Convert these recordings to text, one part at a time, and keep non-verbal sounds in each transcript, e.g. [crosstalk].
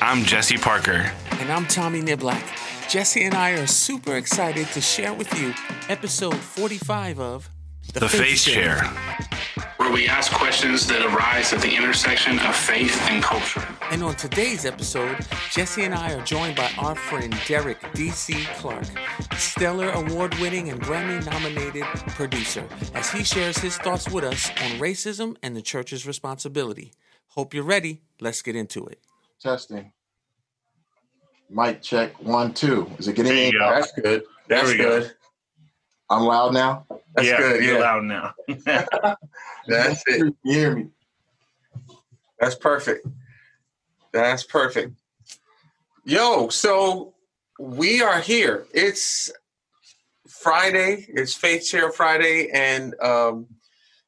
I'm Jesse Parker. And I'm Tommy Niblack. Jesse and I are super excited to share with you episode 45 of The, the Faith, Chair. Where we ask questions that arise at the intersection of faith and culture. And on today's episode, Jesse and I are joined by our friend Derek D.C. Clark, stellar award winning and Grammy nominated producer, as he shares his thoughts with us on racism and the church's responsibility. Hope you're ready. Let's get into it. Testing. Mic check one, two. Is it getting in? Go. That's good. That's good. Go. I'm loud now. That's yeah, good. You're yeah. loud now. [laughs] That's it. You hear me? That's perfect. That's perfect. Yo, so we are here. It's Friday. It's Faith Chair Friday, and um,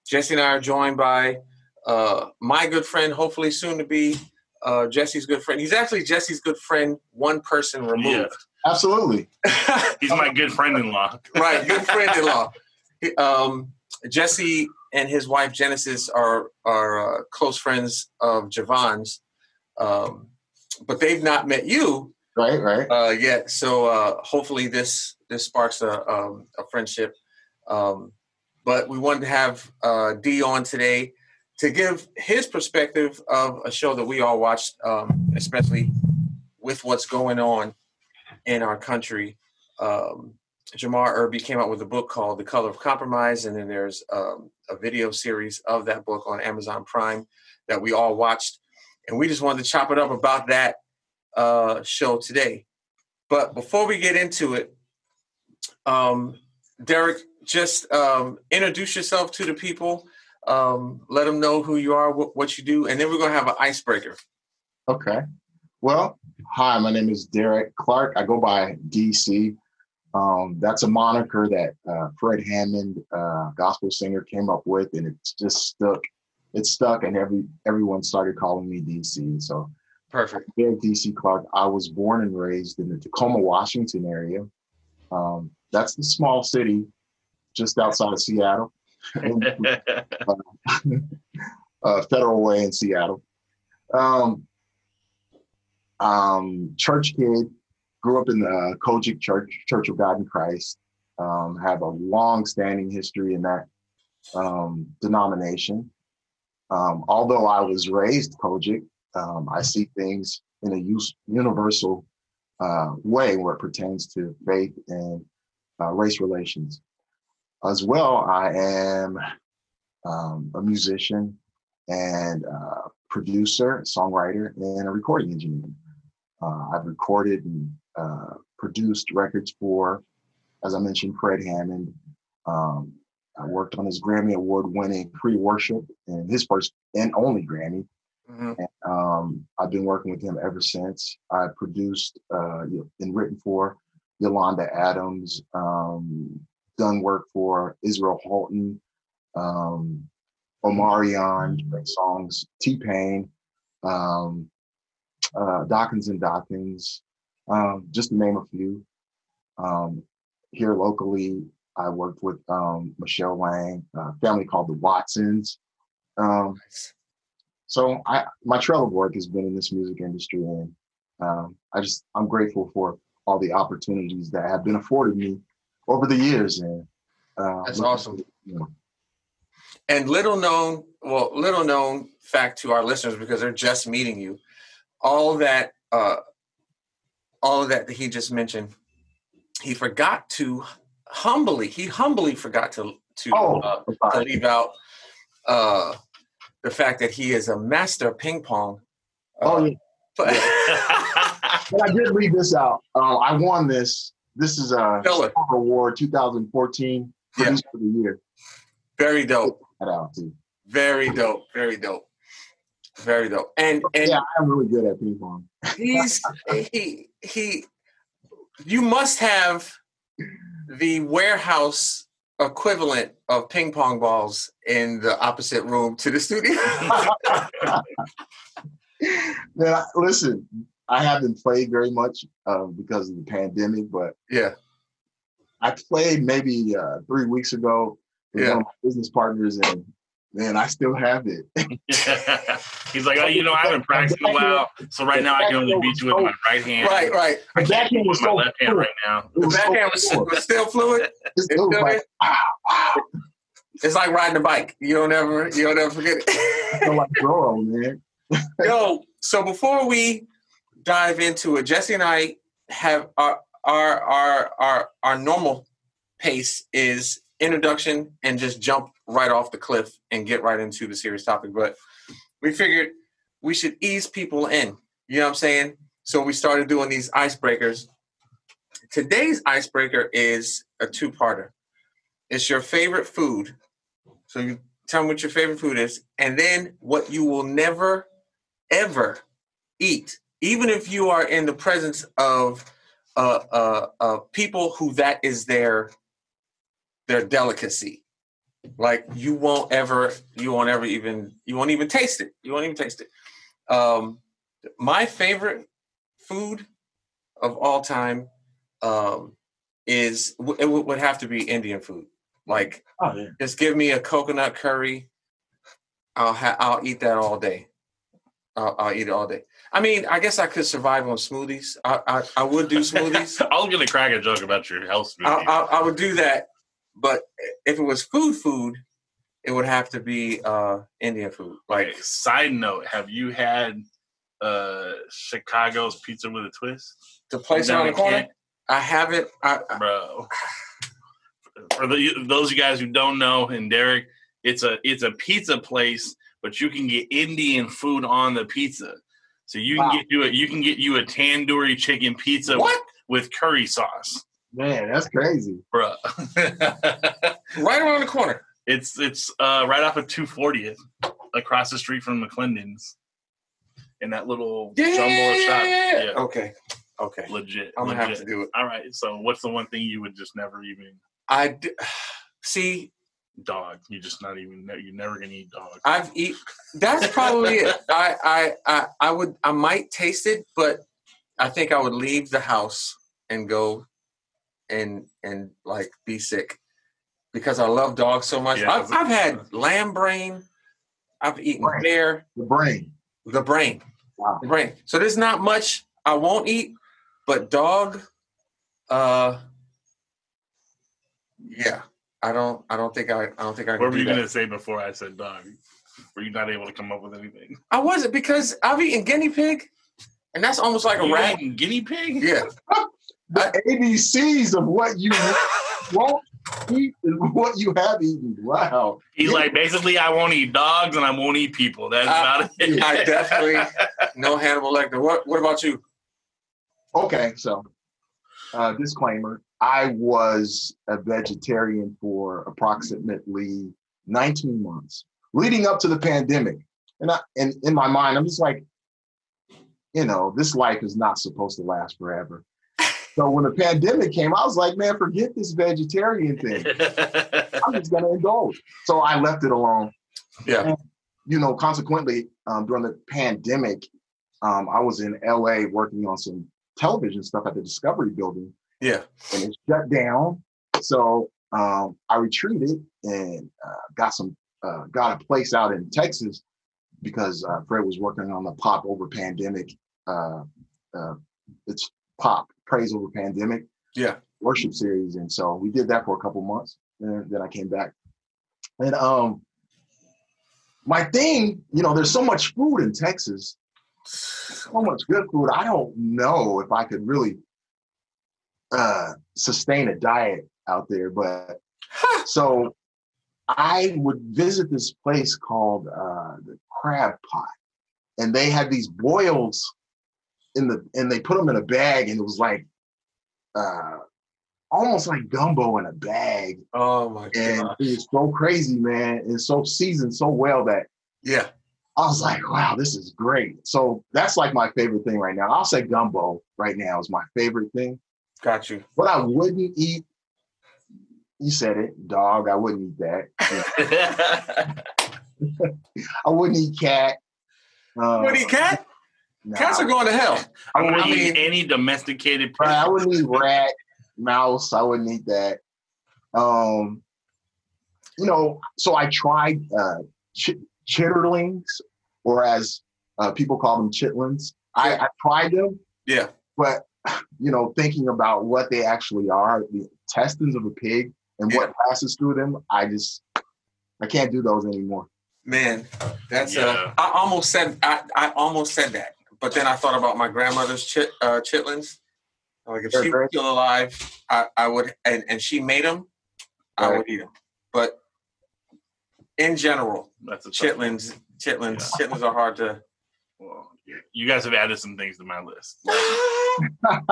Jesse and I are joined by uh, my good friend, hopefully soon to be uh, Jesse's good friend. He's actually Jesse's good friend, one person removed. Yeah. Absolutely. [laughs] He's my good friend-in-law. right, good friend-in-law. Um, Jesse and his wife Genesis are are uh, close friends of Javon's, um, but they've not met you. Right, right. Uh, yet, so uh, hopefully this this sparks a, um, a friendship. Um, but we wanted to have uh, D on today to give his perspective of a show that we all watched, um, especially with what's going on in our country. Um, Jemar Irby came out with a book called The Color of Compromise, and then there's um, a video series of that book on Amazon Prime that we all watched. And we just wanted to chop it up about that uh, show today. But before we get into it, um, Derek, just um, introduce yourself to the people um, let them know who you are, what, what you do, and then we're going to have an icebreaker. Okay. Well, hi, my name is Derek Clark. I go by DC. Um, that's a moniker that uh, Fred Hammond, uh, gospel singer, came up with, and it's just stuck. It stuck, and every everyone started calling me DC. So, perfect. Derek DC Clark. I was born and raised in the Tacoma, Washington area. Um, that's the small city just outside of Seattle. [laughs] uh, Federal Way in Seattle. Um, um, church kid, grew up in the COGIC Church, Church of God in Christ. Um, have a long-standing history in that um, denomination. Um, although I was raised COGIC, um, I see things in a use, universal uh, way where it pertains to faith and uh, race relations. As well, I am um, a musician and a producer, songwriter, and a recording engineer. Uh, I've recorded and uh, produced records for, as I mentioned, Fred Hammond. Um, I worked on his Grammy Award winning Free Worship and his first and only Grammy. Mm-hmm. And, um, I've been working with him ever since. I produced uh, and written for Yolanda Adams, um, done work for Israel Houghton, um, Omarion, great songs, T Pain, um, uh, Dawkins and Dawkins, um, just to name a few. Um, here locally, I worked with um, Michelle Lang, a family called the Watsons. Um, so I, my of work has been in this music industry, and um, I just I'm grateful for all the opportunities that have been afforded me over the years. And uh, that's awesome. And little known, well, little known fact to our listeners because they're just meeting you. All that, uh, all of that that he just mentioned, he forgot to humbly. He humbly forgot to to, oh, uh, to leave out uh, the fact that he is a master ping pong. Uh, oh yeah. [laughs] But, but I did leave this out. Uh, I won this this is uh, a Stellar. Award 2014 Producer yeah. of the Year. Very dope. That out too. Very dope. Very dope. Very dope. And and yeah, I'm really good at ping pong. he's [laughs] he he. You must have the warehouse equivalent of ping pong balls in the opposite room to the studio. [laughs] Man, listen, I haven't played very much uh, because of the pandemic, but yeah, I played maybe uh, three weeks ago with yeah. one of my business partners, and Man, I still have it. [laughs] [laughs] He's like, oh, you know, I haven't practiced in a while, so right now I can only beat you with my right hand. Right, right. I The can't backhand beat was with my so left hand right now. It The was so backhand was, fluid. was still fluid. It's- It's still like, wow, wow. It's like riding a bike. You don't ever, you don't ever forget I it. feel like Zorro, man. [laughs] Yo, so before we dive into it, Jesse and I have our our our our our normal pace is introduction and just jump right off the cliff and get right into the serious topic. But we figured we should ease people in. You know what I'm saying? So we started doing these icebreakers. Today's icebreaker is a two-parter. It's your favorite food. So you tell me what your favorite food is, and then what you will never ever eat, even if you are in the presence of uh, uh, uh, people who that is their their delicacy. Like you won't ever, you won't ever even, you won't even taste it. You won't even taste it. Um, my favorite food of all time um, is it would would have to be Indian food. Like Oh, yeah. just give me a coconut curry. I'll ha- I'll eat that all day. I'll, I'll eat it all day. I mean, I guess I could survive on smoothies. I I, I would do smoothies. [laughs] I was gonna crack a joke about your health I, smoothie. I, I would do that. But if it was food, food, it would have to be uh, Indian food. Like Like, side note, have you had uh Chicago's pizza with a twist, the place around the corner. I haven't. I, I, bro? For the, those of you guys who don't know, and Derek, it's a it's a pizza place, but you can get Indian food on the pizza. So you can Wow. get you a you can get you a tandoori chicken pizza what? with curry sauce, Man, that's crazy. bro. [laughs] Right around the corner. it's it's uh, right off of 240th, across the street from McClendon's, in that little Yeah. jumbo shop. Yeah, Okay. Okay. legit. I'm gonna legit. have to do it. All right. So, what's the one thing you would just never even I d- [sighs] see. Dog? You're just not even. You're never gonna eat dog. I've eat. That's probably. [laughs] I, I I I would I might taste it, but I think I would leave the house and go and and like be sick because I love dogs so much. Yeah, I've, I've had lamb brain. I've eaten Brain. bear, The brain. the brain, Wow. the brain. So there's not much I won't eat, but dog. Uh, yeah. I don't. I don't think I. I don't think I. What Can were you that. gonna say before I said dog? Were you not able to come up with anything? I wasn't because I've eaten guinea pig, and that's almost like a rat. eating guinea pig? Yeah. [laughs] The ABCs of what you [laughs] won't eat and what you have eaten. Wow. He's like basically, I won't eat dogs and I won't eat people. That's Uh, about it. I definitely [laughs] no Hannibal Lecter. What What about you? Okay, so uh, disclaimer: I was a vegetarian for approximately 19 months, leading up to the pandemic. And I, and in my mind, I'm just like, you know, this life is not supposed to last forever. [laughs] So when the pandemic came, I was like, man, forget this vegetarian thing. [laughs] I'm just gonna indulge. So I left it alone. Yeah. You know, consequently, um, during the pandemic, um, I was in LA working on some television stuff at the Discovery Building, Yeah. and it shut down. So um, I retreated and uh, got some uh, got a place out in Texas because uh, Fred was working on the Pop Over Pandemic. Uh, uh, it's Pop Praise Over Pandemic Yeah. worship series, and so we did that for a couple months. And then I came back, and um, my thing, you know, there's so much food in Texas, [sighs] so much good food. I don't know if I could really uh, sustain a diet out there, but so I would visit this place called uh, the Crab Pot, and they had these boils in the, and they put them in a bag, and it was like uh, almost like gumbo in a bag, Oh my god! and god. it was so crazy, man. It's so seasoned so well that Yeah. I was like, wow, this is great. So that's like my favorite thing right now. I'll say gumbo right now is my favorite thing. Got you. What I wouldn't eat, you said it, dog. I wouldn't eat that. [laughs] I wouldn't eat cat. Uh, What do you cat? nah, Cats are going to hell. I I wouldn't wouldn't eat eat, any domesticated right, I wouldn't eat rat, mouse. I wouldn't eat that. Um, you know, so I tried uh, ch- chitterlings, or as uh, people call them, chitlins. I, I tried them, Yeah. but you know, thinking about what they actually are, the intestines of a pig and what passes through them, I just I can't do those anymore. Man, that's Yeah. uh, I almost said I, I almost said that, but then I thought about my grandmother's chit, uh, chitlins. Like if They're she was still alive, I, I would, and, and she made them, I would eat them. But in general, That's a tough chitlins, chitlins, chitlins are hard to. Well, you guys have added some things to my list. [laughs]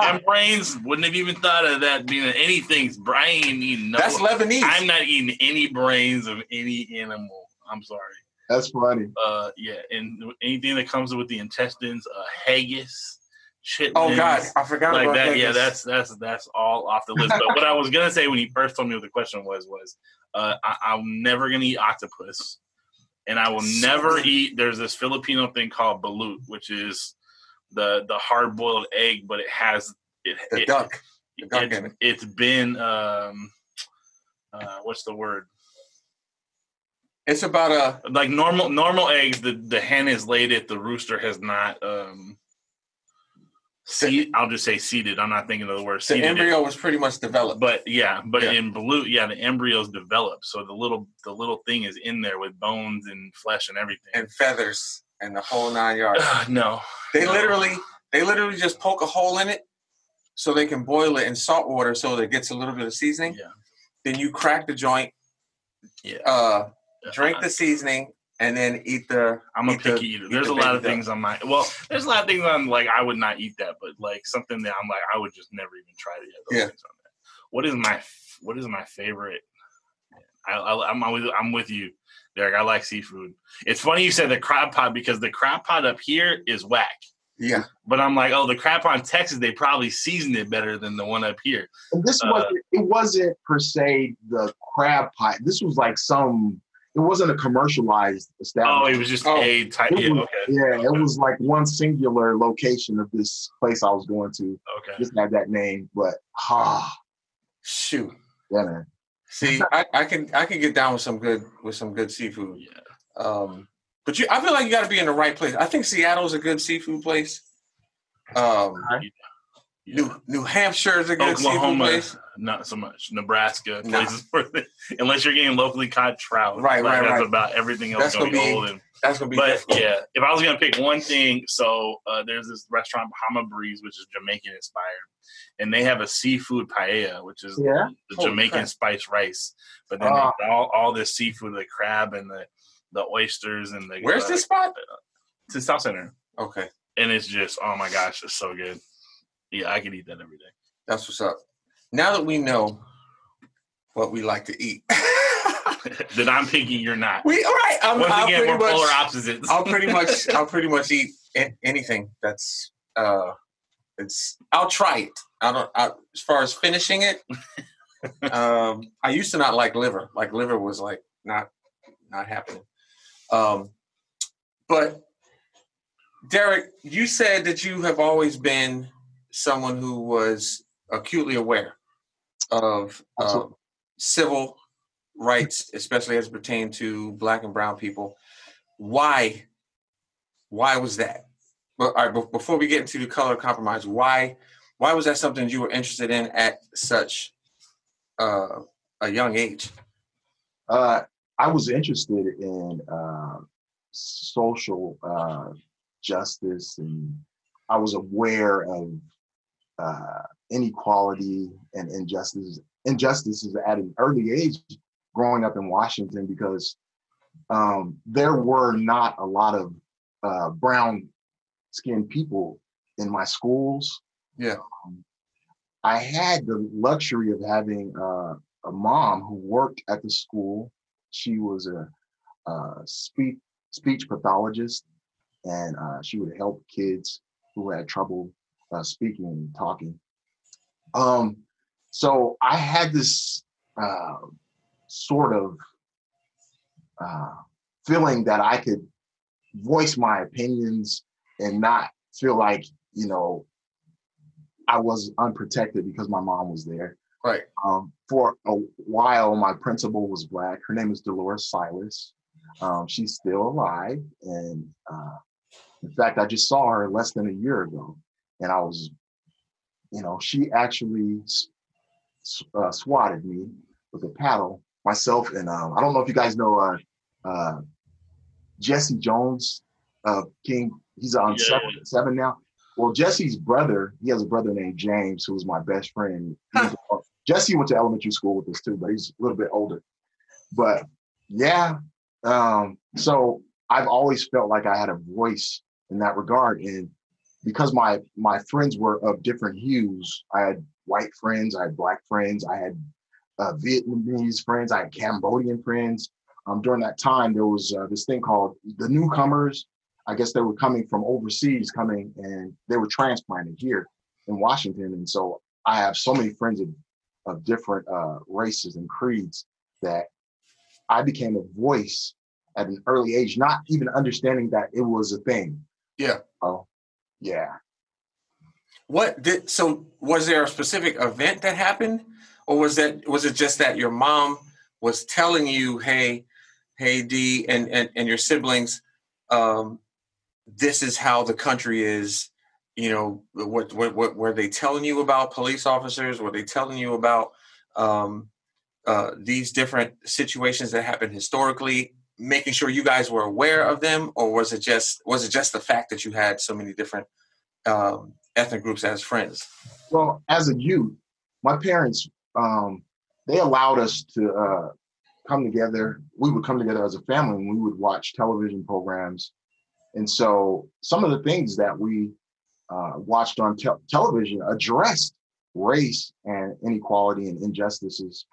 and brains wouldn't have even thought of that being anything's brain. Eating no, That's Lebanese. I'm not eating any brains of any animal. I'm sorry. That's funny. Uh, yeah, and anything that comes with the intestines, uh, haggis, chitlins. oh God, I forgot like about that. that. Yeah, that's that's that's all off the list. But what I was gonna say when he first told me what the question was was, uh, I, I'm never gonna eat octopus, and I will So never good. eat. There's this Filipino thing called balut, which is the the hard boiled egg, but it has it. the it duck. the duck it's, it. it's been um, uh, what's the word? It's about a Like normal normal eggs, the the hen has laid it, the rooster has not. Um, seed, I'll just say seeded. I'm not thinking of the word the seeded. it. embryo was pretty much developed. But yeah, but Yeah. in blue, yeah, the embryos develop, so the little the little thing is in there with bones and flesh and everything. and feathers and the whole nine yards. Ugh, no, They No. literally they literally just poke a hole in it so they can boil it in salt water so that it gets a little bit of seasoning. yeah, Then you crack the joint, yeah. uh, drink the seasoning, and then eat the. I'm a eat the- picky eater. There's the a lot of things I'm not. Well, there's a lot of things I'm like I would not eat that, but like something that I'm like I would just never even try to get those Yeah. things on there. What is my what is my favorite? I, I, I'm with, I'm with you, Derek. I like seafood. It's funny you said the crab pot because the crab pot up here is whack. Yeah, But I'm like, oh, the crab pot in Texas, they probably seasoned it better than the one up here. And this Uh, wasn't it wasn't per se the crab pot. This was like some it wasn't a commercialized establishment. Oh, it was just Oh. a type. It Yeah, was- okay. yeah, it was like one singular location of this place I was going to. Okay. Just had that name, but ah, shoot. yeah, man. See, I, I can I can get down with some good with some good seafood. Yeah. Um, but you, I feel like you got to be in the right place. I think Seattle's a good seafood place. Um, New New Hampshire is a good seafood Oklahoma, place. not so much. Nebraska, Nah. places where they, unless you're getting locally caught trout. Right, Like, right, That's right. about everything else That's going to gonna be be- old. And, That's gonna be. but difficult. yeah, if I was going to pick one thing, so uh, there's this restaurant Bahama Breeze, which is Jamaican inspired, and they have a seafood paella, which is Yeah. the Holy Jamaican crap. spiced rice. But then they, all all this seafood, the crab and the the oysters and the Where's uh, this spot? It's in Southcenter, Okay, and it's just oh my gosh, it's so good. Yeah, I can eat that every day. that's what's up. Now that we know what we like to eat, [laughs] [laughs] that I'm picking, you're not. we all right. I'm, Once again, pretty we're much, polar opposites. I'll pretty [laughs] much, I'll pretty much eat anything that's. uh It's. I'll try it. I don't. I, as far as finishing it, um, I used to not like liver. Like liver was like not, not happening. Um, but Derek, you said that you have always been someone who was acutely aware of uh, civil rights, especially as it pertained to black and brown people. Why? Why was that? But all right, before we get into the color compromise, why? Why was that something you were interested in at such uh, a young age? Uh, I was interested in uh, social uh, justice, and I was aware of uh, inequality and injustices, injustices at an early age, growing up in Washington, because um, there were not a lot of uh, brown-skinned people in my schools. Yeah. Um, I had the luxury of having uh, a mom who worked at the school. She was a, uh speech speech pathologist, and uh, she would help kids who had trouble uh, speaking and talking. Um, so I had this uh, sort of uh, feeling that I could voice my opinions and not feel like you know I was unprotected because my mom was there. Right. Um, for a while, my principal was black. Her name is Dolores Silas. Um, she's still alive, and uh, in fact, I just saw her less than a year ago, and I was, you know, she actually uh, swatted me with a paddle. Myself and um, I don't know if you guys know uh, uh, Jesse Jones, uh, King. He's on yeah, seven, seven now. Well, Jesse's brother, he has a brother named James, who was my best friend. Jesse went to elementary school with us too, but he's a little bit older. But yeah, um, so I've always felt like I had a voice in that regard, and because my my friends were of different hues, I had white friends, I had black friends, I had uh, Vietnamese friends, I had Cambodian friends. Um, during that time, there was uh, this thing called the newcomers. I guess they were coming from overseas, coming and they were transplanted here in Washington, and so I have so many friends of of different uh, races and creeds that I became a voice at an early age, not even understanding that it was a thing. Yeah. Oh, yeah. What did so? Was there a specific event that happened, or was that was it just that your mom was telling you, "Hey, hey, D, and and, and your siblings, um, this is how the country is." You know, what, what what were they telling you about police officers? Were they telling you about um, uh, these different situations that happened historically? Making sure you guys were aware of them, or was it just was it just the fact that you had so many different um, ethnic groups as friends? Well, as a youth, my parents um, they allowed us to uh, come together. We would come together as a family, and we would watch television programs. And so, some of the things that we uh, watched on te- television addressed race and inequality and injustices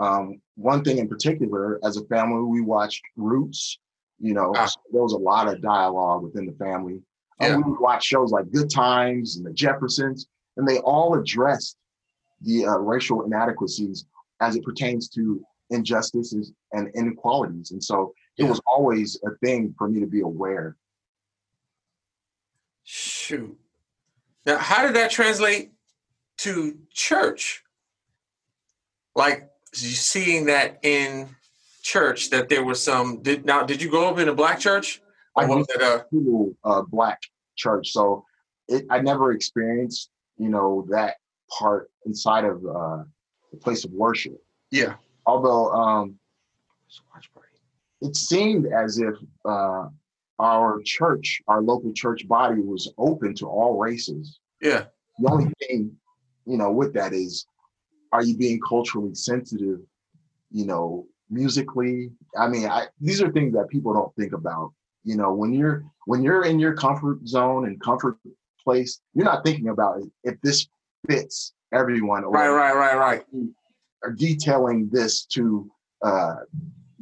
um, one thing in particular, as a family, we watched Roots. You know, ah. so there was a lot of dialogue within the family. Yeah. Um, we would watch shows like Good Times and The Jeffersons, and they all addressed the uh, racial inadequacies as it pertains to injustices and inequalities. And so it was always a thing for me to be aware. Shoot. Now, how did that translate to church? Like, seeing that in church that there was some did now did you grow up in a black church? I was it a uh, black church so it, i never experienced you know that part inside of uh, the place of worship. Yeah. Although um it seemed as if uh, our church our local church body was open to all races. Yeah. The only thing you know with that is are you being culturally sensitive you know musically? I mean I, these are things that people don't think about. You know when you're when you're in your comfort zone and comfort place you're not thinking about if this fits everyone or right right right right. are detailing this to uh,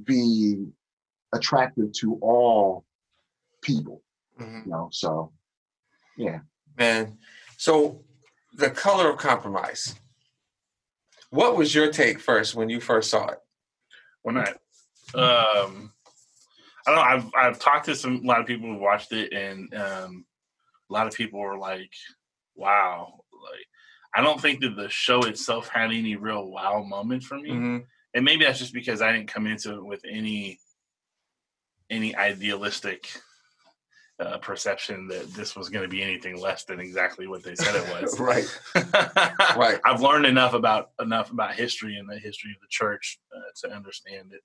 be attractive to all people mm-hmm. you know so yeah. Man so the color of compromise what was your take first when you first saw it? When I, um, I don't know. I've I've talked to some a lot of people who watched it, and um, a lot of people were like, "Wow!" Like, I don't think that the show itself had any real wow moments for me, mm-hmm. and maybe that's just because I didn't come into it with any any idealistic uh, perception that this was going to be anything less than exactly what they said it [laughs] was. right. [laughs] right. I've learned enough about enough about history and the history of the church uh, to understand it.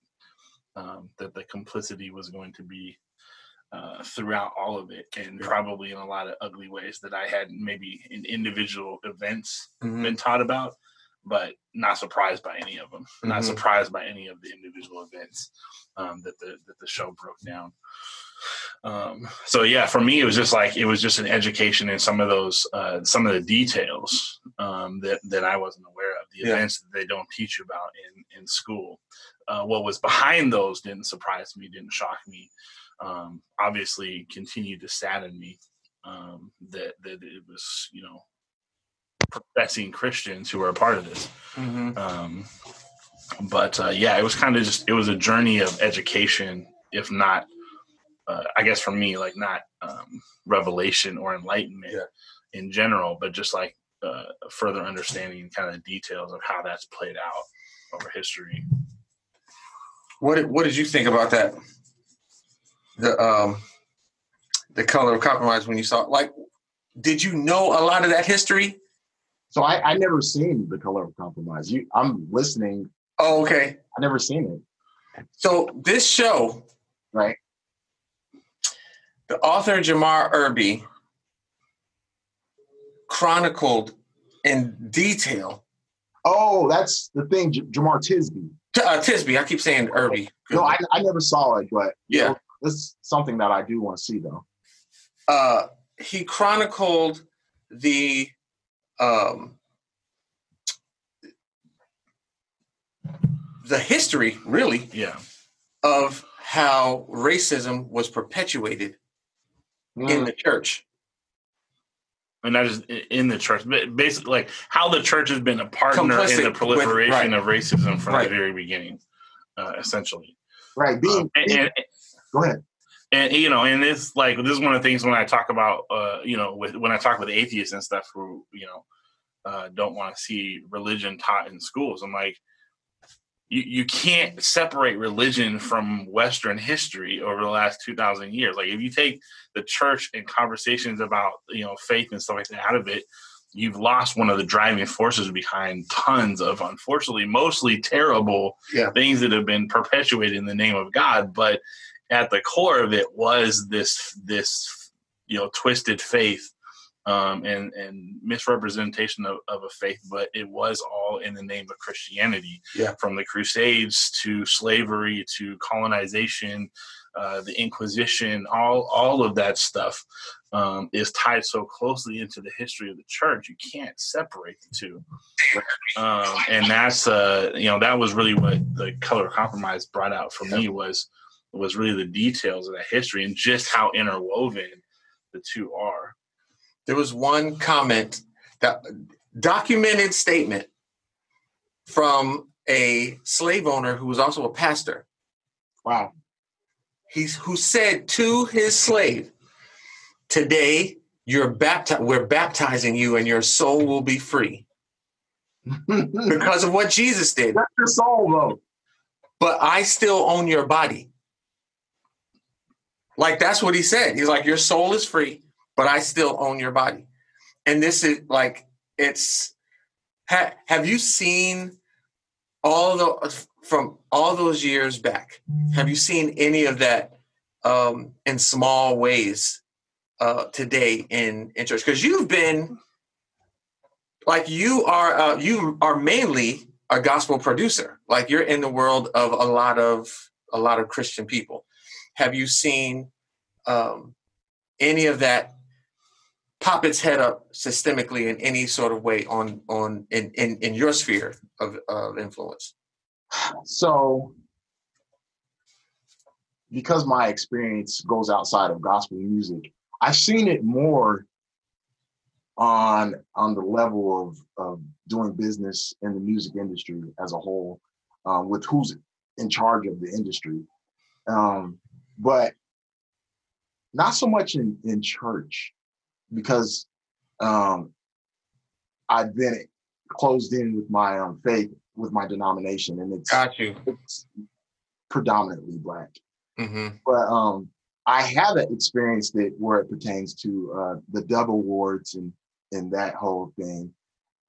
Um, that the complicity was going to be uh, throughout all of it, and yeah. probably in a lot of ugly ways that I had maybe in individual events mm-hmm. been taught about, but not surprised by any of them. Mm-hmm. Not surprised by any of the individual events um, that the that the show broke down. Um, so yeah, for me, it was just like it was just an education in some of those uh, some of the details um, that that I wasn't aware of, the yeah. events that they don't teach you about in in school. Uh, what was behind those didn't surprise me, didn't shock me. Um, obviously, continued to sadden me um, that that it was you know professing Christians who were a part of this. Mm-hmm. Um, but uh, yeah, it was kind of just it was a journey of education, if not uh, I guess for me, like not um, revelation or enlightenment yeah. in general, but just like uh, further understanding kind of details of how that's played out over history. What did, what did you think about that? the um the color of compromise when you saw it. Like, did you know a lot of that history? So I, I never seen the color of compromise. You, I'm listening. Oh, okay. I never seen it. So this show, Right. the author Jemar Irby chronicled in detail. Oh, that's the thing, J- Jemar Tisby. T- Uh, Tisby, I keep saying Irby. No, I, I never saw it, but Yeah. this is something that I do want to see though. uh, he chronicled the um, the history, really, Yeah. of how racism was perpetuated in Mm, the church. And that is i- in the church, but basically, like how the church has been a partner in Complicit the with- proliferation right. of racism from Right. the very beginning, uh, essentially. right. Being, Um, and, being- and, go ahead. And you know, and it's like this is one of the things when I talk about, uh, you know, with when I talk with atheists and stuff who you know uh, don't want to see religion taught in schools. I'm like, you you can't separate religion from Western history over the last two thousand years. Like if you take the church and conversations about you know faith and stuff like that out of it. You've lost one of the driving forces behind tons of, unfortunately, mostly terrible Yeah. things that have been perpetuated in the name of God. But at the core of it was this this you know twisted faith um, and and misrepresentation of, of a faith, but it was all in the name of Christianity. Yeah. From the Crusades to slavery to colonization, uh, the Inquisition, all all of that stuff um, is tied so closely into the history of the church. You can't separate the two. Um, and that's uh, you know that was really what the color compromise brought out for me was was really the details of that history and just how interwoven the two are. There was one comment that documented statement from a slave owner who was also a pastor. Wow. He's who said to his slave, "Today you're baptized. We're baptizing you, and your soul will be free [laughs] because of what Jesus did. That's your soul though. But I still own your body." Like that's what he said. He's like, "Your soul is free, but I still own your body." And this is like, it's. Ha, have you seen all the from all those years back? Have you seen any of that um, in small ways uh, today in, in church? Because you've been like you are uh, you are mainly a gospel producer. Like you're in the world of a lot of a lot of Christian people. Have you seen um, any of that pop its head up systemically in any sort of way on on in in, in your sphere of, of influence? So, because my experience goes outside of gospel music, I've seen it more on on the level of of doing business in the music industry as a whole, um, with who's in charge of the industry, um, but not so much in in church, because um, I've been closed in with my um, faith with my denomination, and it's Got you. it's predominantly black. hmm But um, I haven't experienced it where it pertains to uh, the Dove Awards and and that whole thing.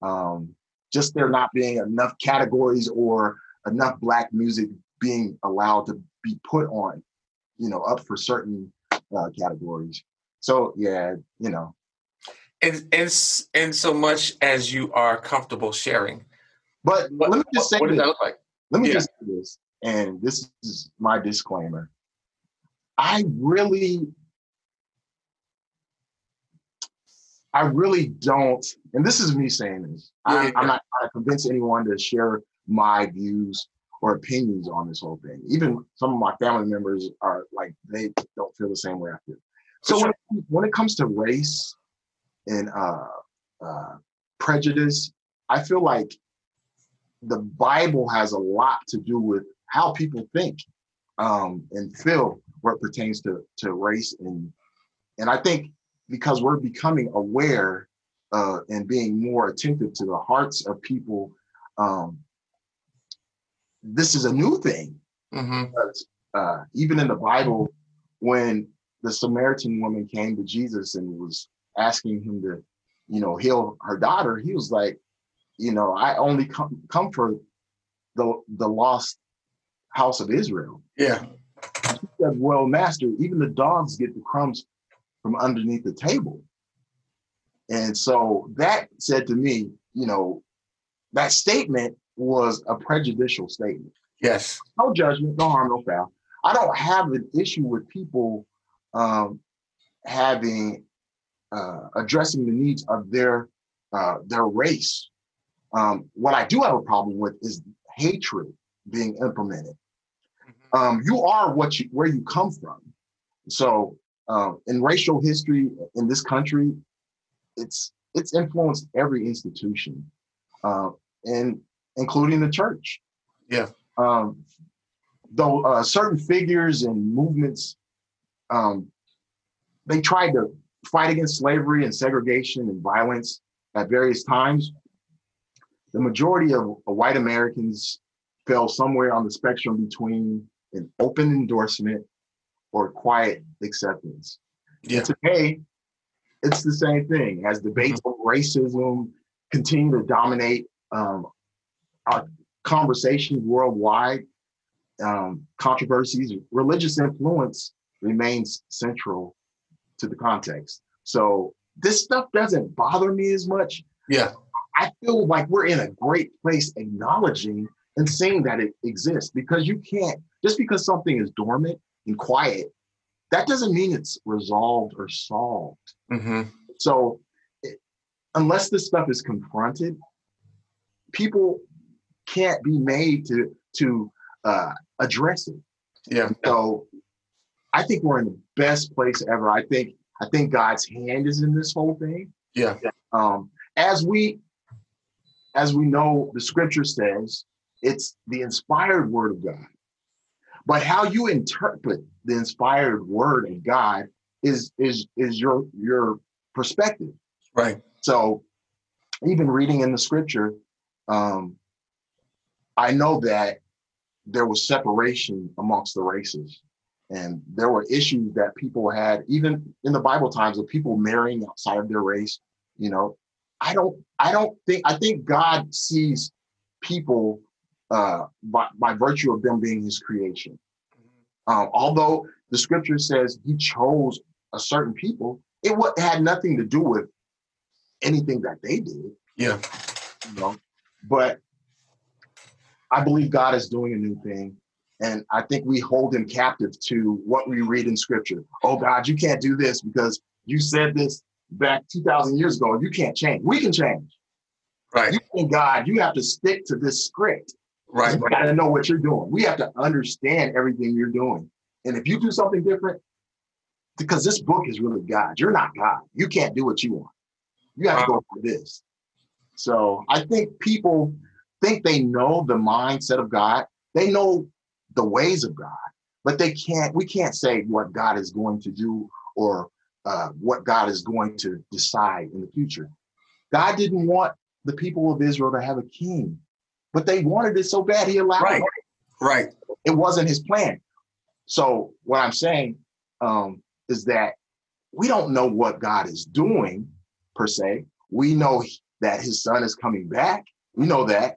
Um, just there not being enough categories or enough black music being allowed to be put on, you know, up for certain uh, categories. So yeah, you know, And and and so much as you are comfortable sharing, but what, let me just say what does that look like? Let me Yeah. just say this, and this is my disclaimer. I really, I really don't, and this is me saying this. Yeah, I'm yeah. not trying to convince anyone to share my views or opinions on this whole thing. Even some of my family members are like they don't feel the same way I feel. So when, it, when it comes to race and uh, uh, prejudice, I feel like the Bible has a lot to do with how people think um, and feel it pertains to to race and and I think because we're becoming aware uh, and being more attentive to the hearts of people, um, this is a new thing hmm because uh, even in the Bible, when the Samaritan woman came to Jesus and was asking him to, you know, heal her daughter, he was like, you know, I only come come for the the lost house of Israel. Yeah. He said, Well, master, even the dogs get the crumbs from underneath the table. And so that said to me, you know, that statement was a prejudicial statement. Yes. No judgment, no harm, no foul. I don't have an issue with people um, having uh, addressing the needs of their uh, their race. Um, what I do have a problem with is hatred being implemented. Um, you are what you where you come from. So um, in racial history in this country, it's it's influenced every institution, uh, and including the church. Yeah. Um, though uh, certain figures and movements, um, they tried to fight against slavery and segregation and violence at various times. The majority of, white Americans fell somewhere on the spectrum between an open endorsement or quiet acceptance. Yeah. Today, it's the same thing as debates mm-hmm. on racism continue to dominate um, our conversations worldwide. Um, controversies, religious influence remains central to the context. So this stuff doesn't bother me as much. Yeah. I feel like we're in a great place acknowledging and saying that it exists because you can't, just because something is dormant and quiet, that doesn't mean it's resolved or solved. Mm-hmm. So, it, unless this stuff is confronted, people can't be made to to uh, address it. Yeah. So, I think we're in the best place ever. I think I think God's hand is in this whole thing. Yeah. Um, as we as we know, the Scripture says it's the inspired word of God. But how you interpret the inspired word of God is is is your your perspective. Right. So even reading in the scripture, um, I know that there was separation amongst the races. And there were issues that people had, even in the Bible times, of people marrying outside of their race. You know, I don't, I don't think, I think God sees people uh, by, by virtue of them being his creation. Um, although the scripture says he chose a certain people, it w- had nothing to do with anything that they did. Yeah. You know, but I believe God is doing a new thing. And I think we hold him captive to what we read in scripture. Oh God, you can't do this because you said this back 2,000 years ago. You can't change. We can change. Right. You and God, you have to stick to this script. Right. You got to know what you're doing. We have to understand everything you're doing. And if you do something different, because this book is really God, you're not God. You can't do what you want. You have wow. to go for this. So I think people think they know the mindset of God. They know the ways of God, but they can't. We can't say what God is going to do or uh, what God is going to decide in the future. God didn't want the people of Israel to have a king but they wanted it so bad he allowed right. it. Right. It wasn't his plan. So what I'm saying um, is that we don't know what God is doing per se. We know that his son is coming back. We know that.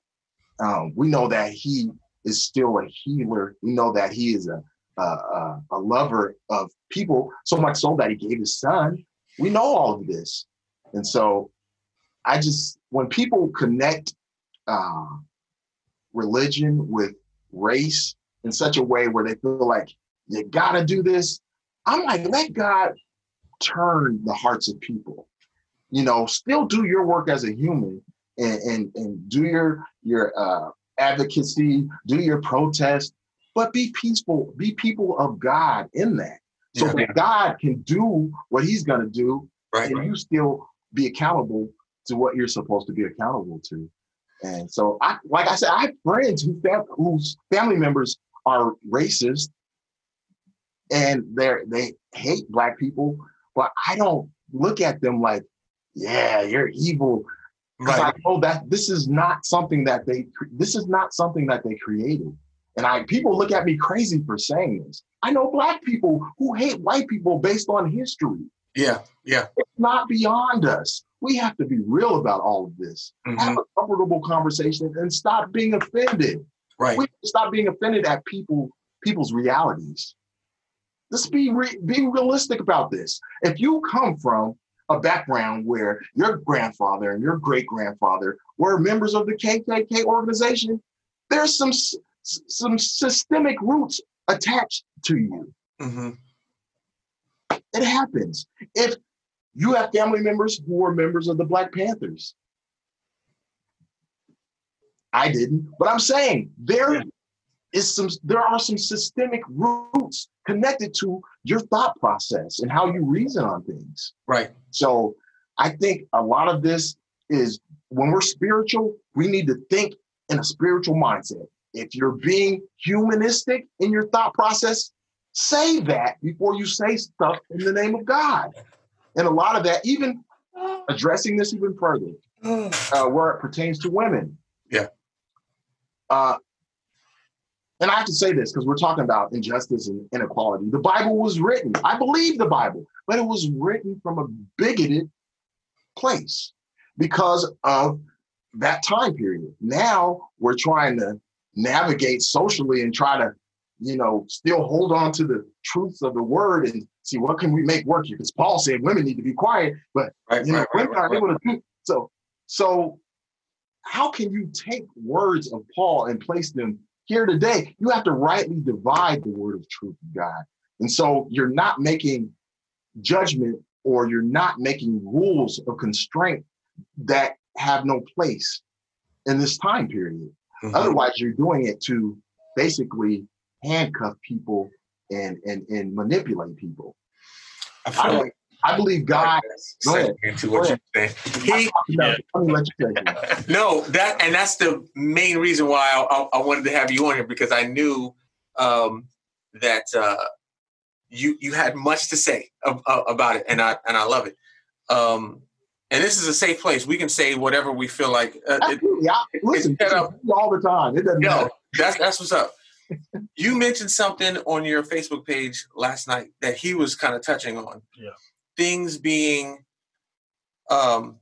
Um, we know that he is still a healer. We know that he is a, a, a lover of people, so much so that he gave his son. We know all of this. And so I just, when people connect uh, religion with race in such a way where they feel like you gotta do this. I'm like, let God turn the hearts of people. You know, still do your work as a human and and, and do your your uh, advocacy, do your protest, but be peaceful, be people of God in that. So yeah. that God can do what he's gonna do, right, and right. you still be accountable to what you're supposed to be accountable to. And so, I like I said, I have friends who fam- whose family members are racist, and they they hate black people, but I don't look at them like, yeah, you're evil, because right. I know that this is not something that they this is not something that they created, And I people look at me crazy for saying this. I know black people who hate white people based on history. Yeah, yeah. It's not beyond us. We have to be real about all of this. Mhm. Have a comfortable conversation and stop being offended. Right. We have to stop being offended at people people's realities. Let's be re- be realistic about this. If you come from a background where your grandfather and your great grandfather were members of the KKK organization, there's some some systemic roots attached to you. hmm It happens. If you have family members who were members of the Black Panthers, I didn't, but I'm saying there is Yeah. some there are some systemic roots connected to your thought process and how you reason on things. Right. So I think a lot of this is when we're spiritual, we need to think in a spiritual mindset. If you're being humanistic in your thought process, say that before you say stuff in the name of God. And a lot of that, even addressing this even further, uh, where it pertains to women. Yeah. Uh, and I have to say this because we're talking about injustice and inequality. The Bible was written, I believe the Bible, but it was written from a bigoted place because of that time period. Now we're trying to navigate socially and try to, you know, still hold on to the truths of the word and see what can we make work here. Because Paul said women need to be quiet, but Right. you know, right, women right, are able to do so. So, how can you take words of Paul and place them here today? You have to rightly divide the word of truth of God, and so you're not making judgment or you're not making rules of constraint that have no place in this time period. Mhm. Otherwise, you're doing it to basically handcuff people and and and manipulate people. I I, like I believe God. Go ahead. into Go what ahead. you're saying. He, Yeah. Let me let you say it. no, that and that's the main reason why I, I, I wanted to have you on here because I knew um, that uh, you you had much to say uh, about it, and I and I love it. Um, and this is a safe place. We can say whatever we feel like. Uh, it, Absolutely. Listen, set up. all the time. It doesn't Yo, matter. that's that's what's up. You mentioned something on your Facebook page last night that he was kind of touching on. Yeah. Things being um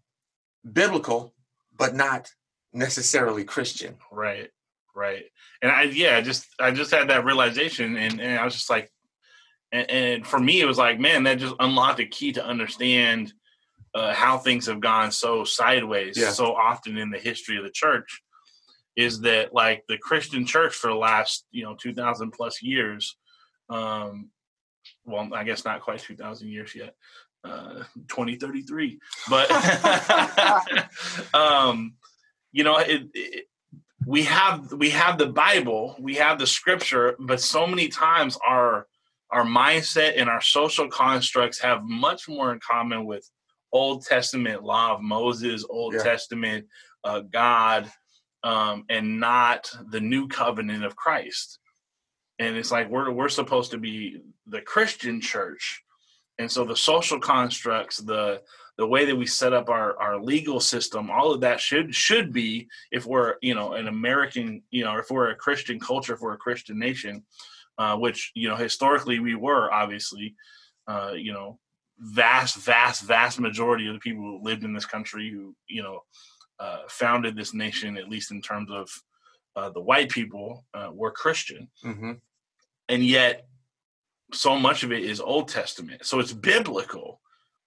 biblical but not necessarily Christian. Right, right. And I, yeah, I just, I just had that realization, and, and I was just like, and, and for me, it was like, man, that just unlocked a key to understand uh, how things have gone so sideways Yeah. so often in the history of the church. Is that like the Christian church for the last, you know, two thousand plus years? Um, well, I guess not quite two thousand years yet. Uh, 2033 but [laughs] um you know it, it, we have we have the bible we have the scripture but so many times our our mindset and our social constructs have much more in common with old testament law of moses old Yeah. testament uh, god um, and not the new covenant of christ and it's like we're we're supposed to be the christian church and so the social constructs the the way that we set up our our legal system all of that should should be if we're you know an american you know if we're a christian culture if we're a christian nation uh, which you know historically we were obviously uh, you know vast vast vast majority of the people who lived in this country who you know uh, founded this nation at least in terms of uh, the white people uh, were christian Mm-hmm. and yet so much of it is Old Testament. So it's biblical,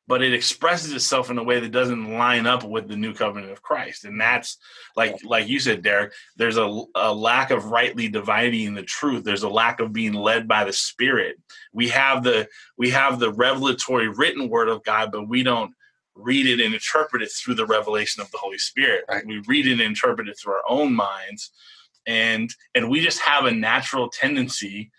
but it expresses itself in a way that doesn't line up with the new covenant of Christ. And that's like like you said, Derek, there's a, a lack of rightly dividing the truth. There's a lack of being led by the Spirit. We have the we have the revelatory written word of God, but we don't read it and interpret it through the revelation of the Holy Spirit. Right. We read it and interpret it through our own minds. And and we just have a natural tendency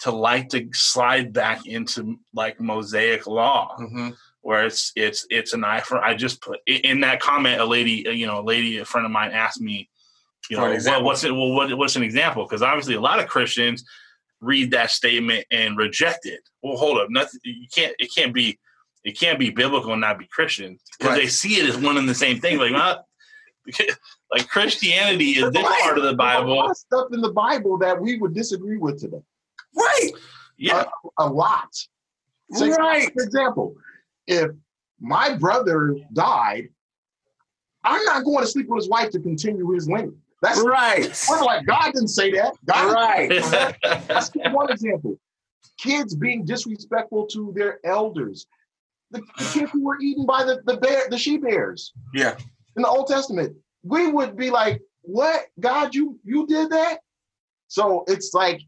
to like to slide back into like mosaic law Mm-hmm. where it's it's it's an eye for i just put in that comment a lady uh, you know a lady a friend of mine asked me you For know example. what's it well what, what's an example because obviously a lot of christians read that statement and reject it well hold up nothing you can't it can't be it can't be biblical and not be christian because Right. they see it as one and the same thing like not [laughs] Like Christianity is this part of the There's a lot Bible. of stuff in the Bible that we would disagree with today. Right. Yeah, A lot. Say, Right. For example, if my brother died, I'm not going to sleep with his wife to continue his lineage. That's Right. [laughs] we're like God didn't say that. God Right. [laughs] That's one example. Kids being disrespectful to their elders. The, the kids who were eaten by the, the bear, the she bears Yeah. in the Old Testament. We would be like, what? God, you you did that? So it's like,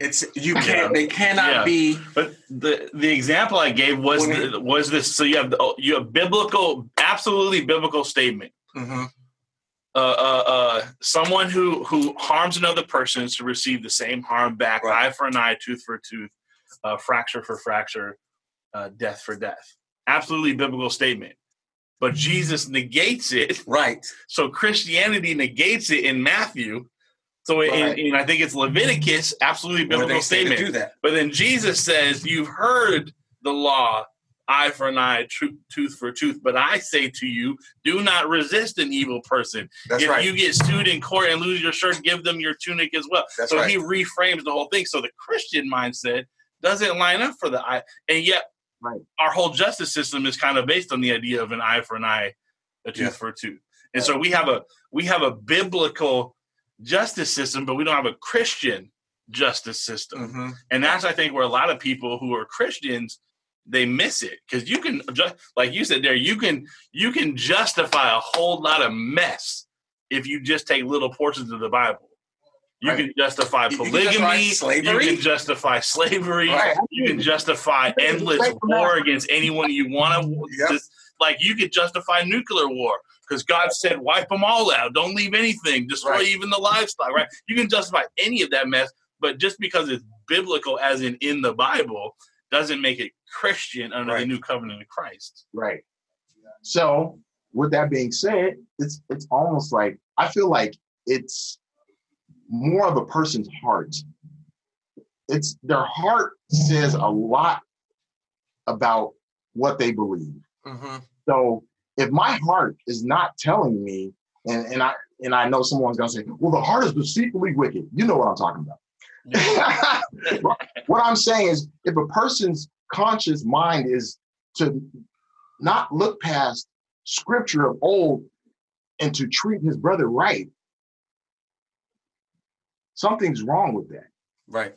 It's you can't. They cannot Yeah. be. but the the example I gave was the, was this. So you have the, you have biblical, absolutely biblical statement. Mhm. Uh, uh, uh, someone who who harms another person is to receive the same harm back. Right. Eye for an eye, tooth for a tooth, uh, fracture for fracture, uh, death for death. Absolutely biblical statement. But Jesus negates it. Right. So Christianity negates it in Matthew. So in, Right. in I think it's Leviticus, absolutely biblical statement. do that. But then Jesus says, You've heard the law, eye for an eye, tooth tooth for tooth. But I say to you, do not resist an evil person. That's if right. you get sued in court and lose your shirt, give them your tunic as well. That's so right. he reframes the whole thing. So the Christian mindset doesn't line up for the eye. And yet, Right. our whole justice system is kind of based on the idea of an eye for an eye, a tooth Yeah. for a tooth. And so we have a we have a biblical justice system, but we don't have a Christian justice system Mhm. and that's i think where a lot of people who are christians they miss it because you can just like you said there you can you can justify a whole lot of mess if you just take little portions of the bible you Right. can justify You can polygamy justify you can justify slavery Right. you can justify endless war against anyone you want to Yep. like you could justify nuclear war because God said wipe them all out, don't leave anything, destroy Right. even the livestock. Right? You can justify any of that mess, but just because it's biblical, as in in the Bible, doesn't make it Christian under the new covenant of Christ. right. So with that being said, it's it's almost like I feel like it's more of a person's heart. It's their heart says a lot about what they believe. Mhm. So if my heart is not telling me, and, and I and I know someone's gonna say, well, the heart is deceitfully wicked. You know what I'm talking about. [laughs] what I'm saying is if a person's conscious mind is to not look past scripture of old and to treat his brother right, something's wrong with that. Right.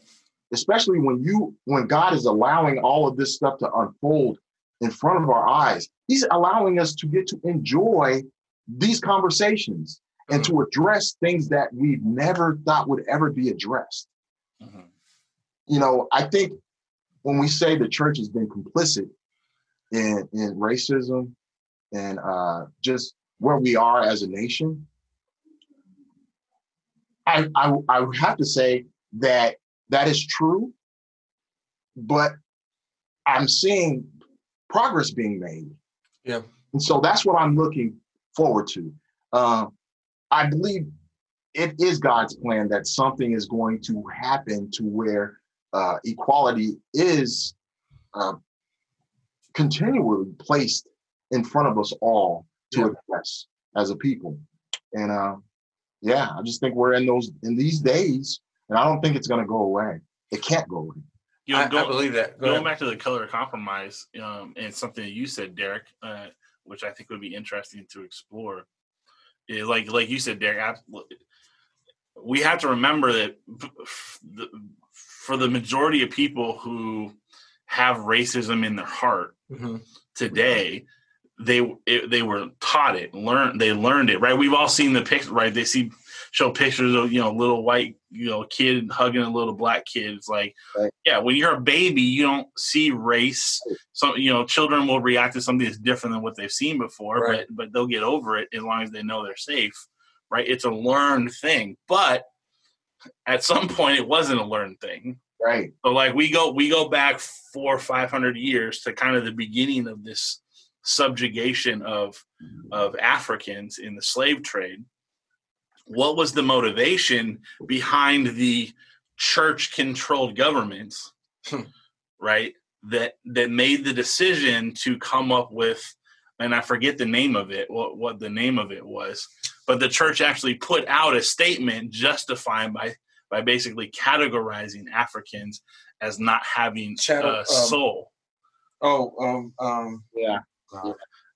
especially when you when God is allowing all of this stuff to unfold in front of our eyes. He's allowing us to get to enjoy these conversations and to address things that we've never thought would ever be addressed. Mhm. You know, I think when we say the church has been complicit in in racism and uh, just where we are as a nation, I, I I would have to say that that is true, but I'm seeing progress being made. Yeah. And so that's what I'm looking forward to. Uh, I believe it is God's plan that something is going to happen to where uh, equality is uh, continually placed in front of us all to Yeah. address as a people. And uh, yeah, I just think we're in those in these days, and I don't think it's going to go away. It can't go away. You know, I, go- I believe that. Go going ahead. back to the color of compromise um, and something that you said derek uh, which i think would be interesting to explore is like like you said derek absolutely we have to remember that the, for the majority of people who have racism in their heart Mhm. today they it, they were taught it learned they learned it right we've all seen the picture right they see show pictures of you know little white you know kid hugging a little black kid it's like Right. yeah when you're a baby you don't see race so you know children will react to something that's different than what they've seen before Right. but but they'll get over it as long as they know they're safe right it's a learned thing but at some point it wasn't a learned thing Right. so like we go we go back four or five hundred years to kind of the beginning of this subjugation of mm-hmm. of Africans in the slave trade. What was the motivation behind the church controlled governments, Hmm. right? That that made the decision to come up with and I forget the name of it, what what the name of it was, but the church actually put out a statement justifying by by basically categorizing Africans as not having Shadow- a um, soul. Oh, um, um, Yeah.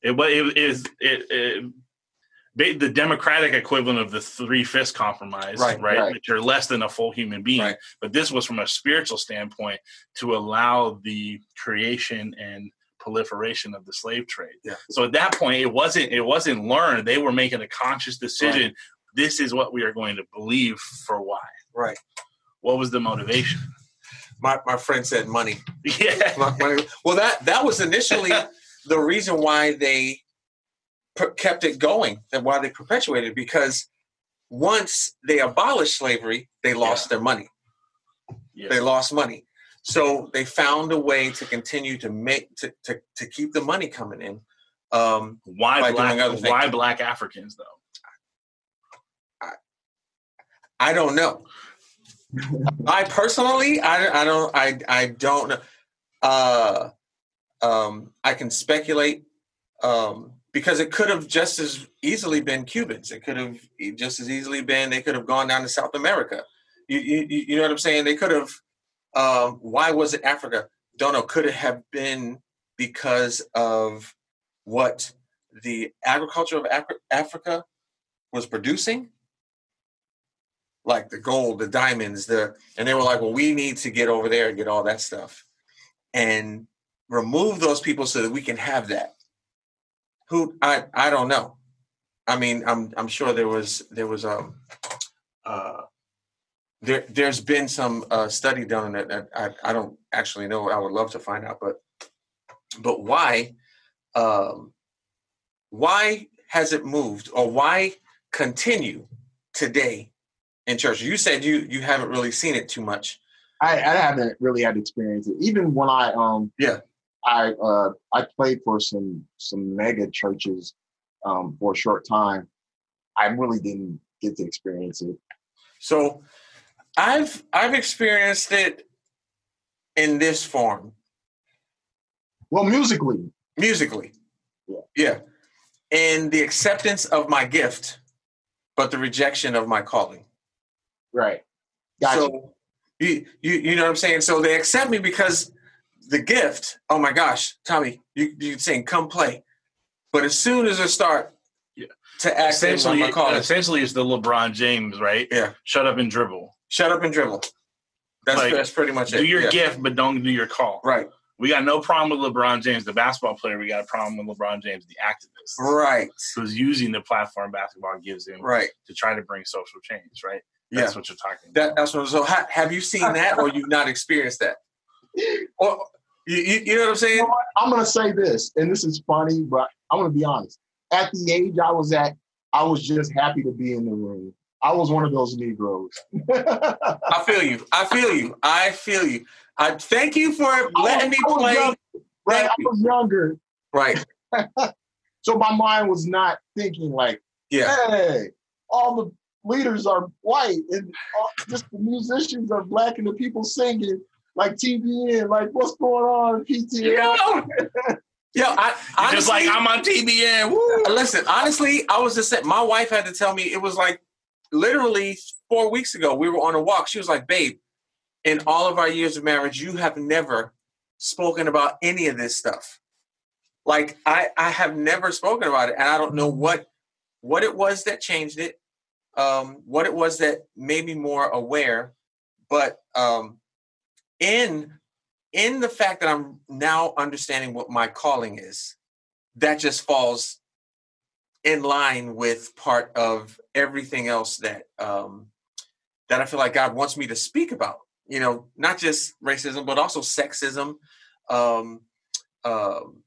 It was it is it, it, ba- the democratic equivalent of the three fifths compromise, Right, right? right. That you're less than a full human being. Right. But this was from a spiritual standpoint to allow the creation and proliferation of the slave trade. Yeah. So at that point, it wasn't it wasn't learned. They were making a conscious decision. This is what we are going to believe for why. right. What was the motivation? [laughs] My my friend said money. [laughs] yeah. My- my- well, that that was initially [laughs] the reason why they kept it going and why they perpetuated it, because once they abolished slavery, they lost their money. Yeah. They lost money. So they found a way to continue to make to to, to keep the money coming in. Um, Why by black? doing other things. Why black Africans though? I don't know. [laughs] I personally, I, I don't, I, I don't know. Uh, um, I can speculate um, because it could have just as easily been Cubans. It could have just as easily been. They could have gone down to South America. You, you, you know what I'm saying? They could have. Um, why was it Africa? Don't know. Could it have been because of what the agriculture of Afri- Africa was producing? like the gold, the diamonds, the and they were like, well, we need to get over there and get all that stuff, and remove those people so that we can have that. Who I I don't know. I mean, I'm I'm sure there was there was um uh there there's been some uh, study done on that I I don't actually know. I would love to find out, but but why um why has it moved or why continue today in church. You said you you haven't really seen it too much. I, I haven't really had experience it. Even when I um Yeah. I uh I played for some some mega churches um for a short time. I really didn't get to experience it. So I've I've experienced it in this form Well, musically, musically. Yeah. Yeah. And the acceptance of my gift, but the rejection of my calling. right? Gotcha. So you, you you know what I'm saying? So they accept me because the gift, oh my gosh, Tommy, you you saying come play. But as soon as I start Yeah. to act Essentially, calling, essentially, it's the LeBron James, right? Yeah. Shut up and dribble. shut up and dribble. That's Like, that's pretty much it. Do your yeah. gift, but don't do your call. Right. We got no problem with LeBron James, the basketball player. We got a problem with LeBron James, the activist, Right. who's using the platform basketball gives him Right. to try to bring social change. Right. Yeah. That's what you're talking about. That, that's what. So ha, have you seen that, or you've not experienced that? Or you, you, you know what I'm saying? I'm gonna say this, and this is funny, but I'm gonna be honest. At the age I was at, I was just happy to be in the room. I was one of those Negroes. I feel you. I feel you. I feel you. I thank you for letting me play. young, right, I was younger, Right. [laughs] so my mind was not thinking like, Yeah. "Hey, all the leaders are white, and all, just the musicians are black, and the people singing like TBN, like what's going on, PTL?" Yo, Yo, I You're honestly, just like I'm on TBN. Woo! listen. Honestly, I was just saying. My wife had to tell me it was like literally four weeks ago. We were on a walk. She was like, "Babe, in all of our years of marriage, you have never spoken about any of this stuff. Like I, I have never spoken about it, and I don't know what what it was that changed it, um, what it was that made me more aware. But um, in in the fact that I'm now understanding what my calling is, that just falls in line with part of everything else that um, that I feel like God wants me to speak about. You know, not just racism, but also sexism, um, um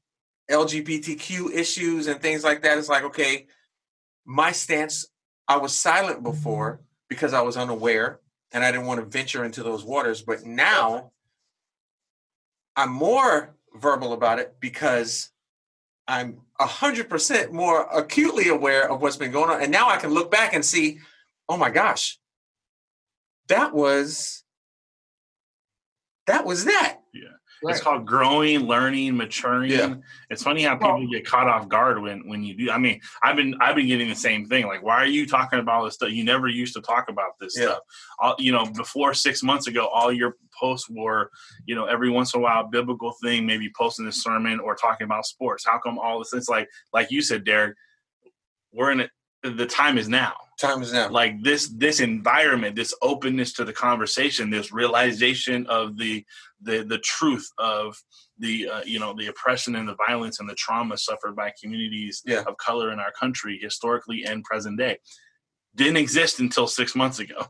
LGBTQ issues, and things like that. It's like, okay, my stance. I was silent before because I was unaware and I didn't want to venture into those waters, but now I'm more verbal about it because I'm a hundred percent more acutely aware of what's been going on. And now I can look back and see, oh my gosh, that was that was that. It's called growing, learning, maturing. Yeah. It's funny how people Well- get caught off guard when when you do. I mean, I've been I've been getting the same thing. Like, why are you talking about all this stuff? You never used to talk about this Yeah. stuff. All, you know, before six months ago, all your posts were, you know, every once in a while, a biblical thing, maybe posting a sermon or talking about sports. How come all this? It's like, like you said, Derek, we're in it. The time is now Time is now. like this this environment this openness to the conversation this realization of the the the truth of the uh, you know the oppression and the violence and the trauma suffered by communities Yeah. of color in our country historically and present day didn't exist until six months ago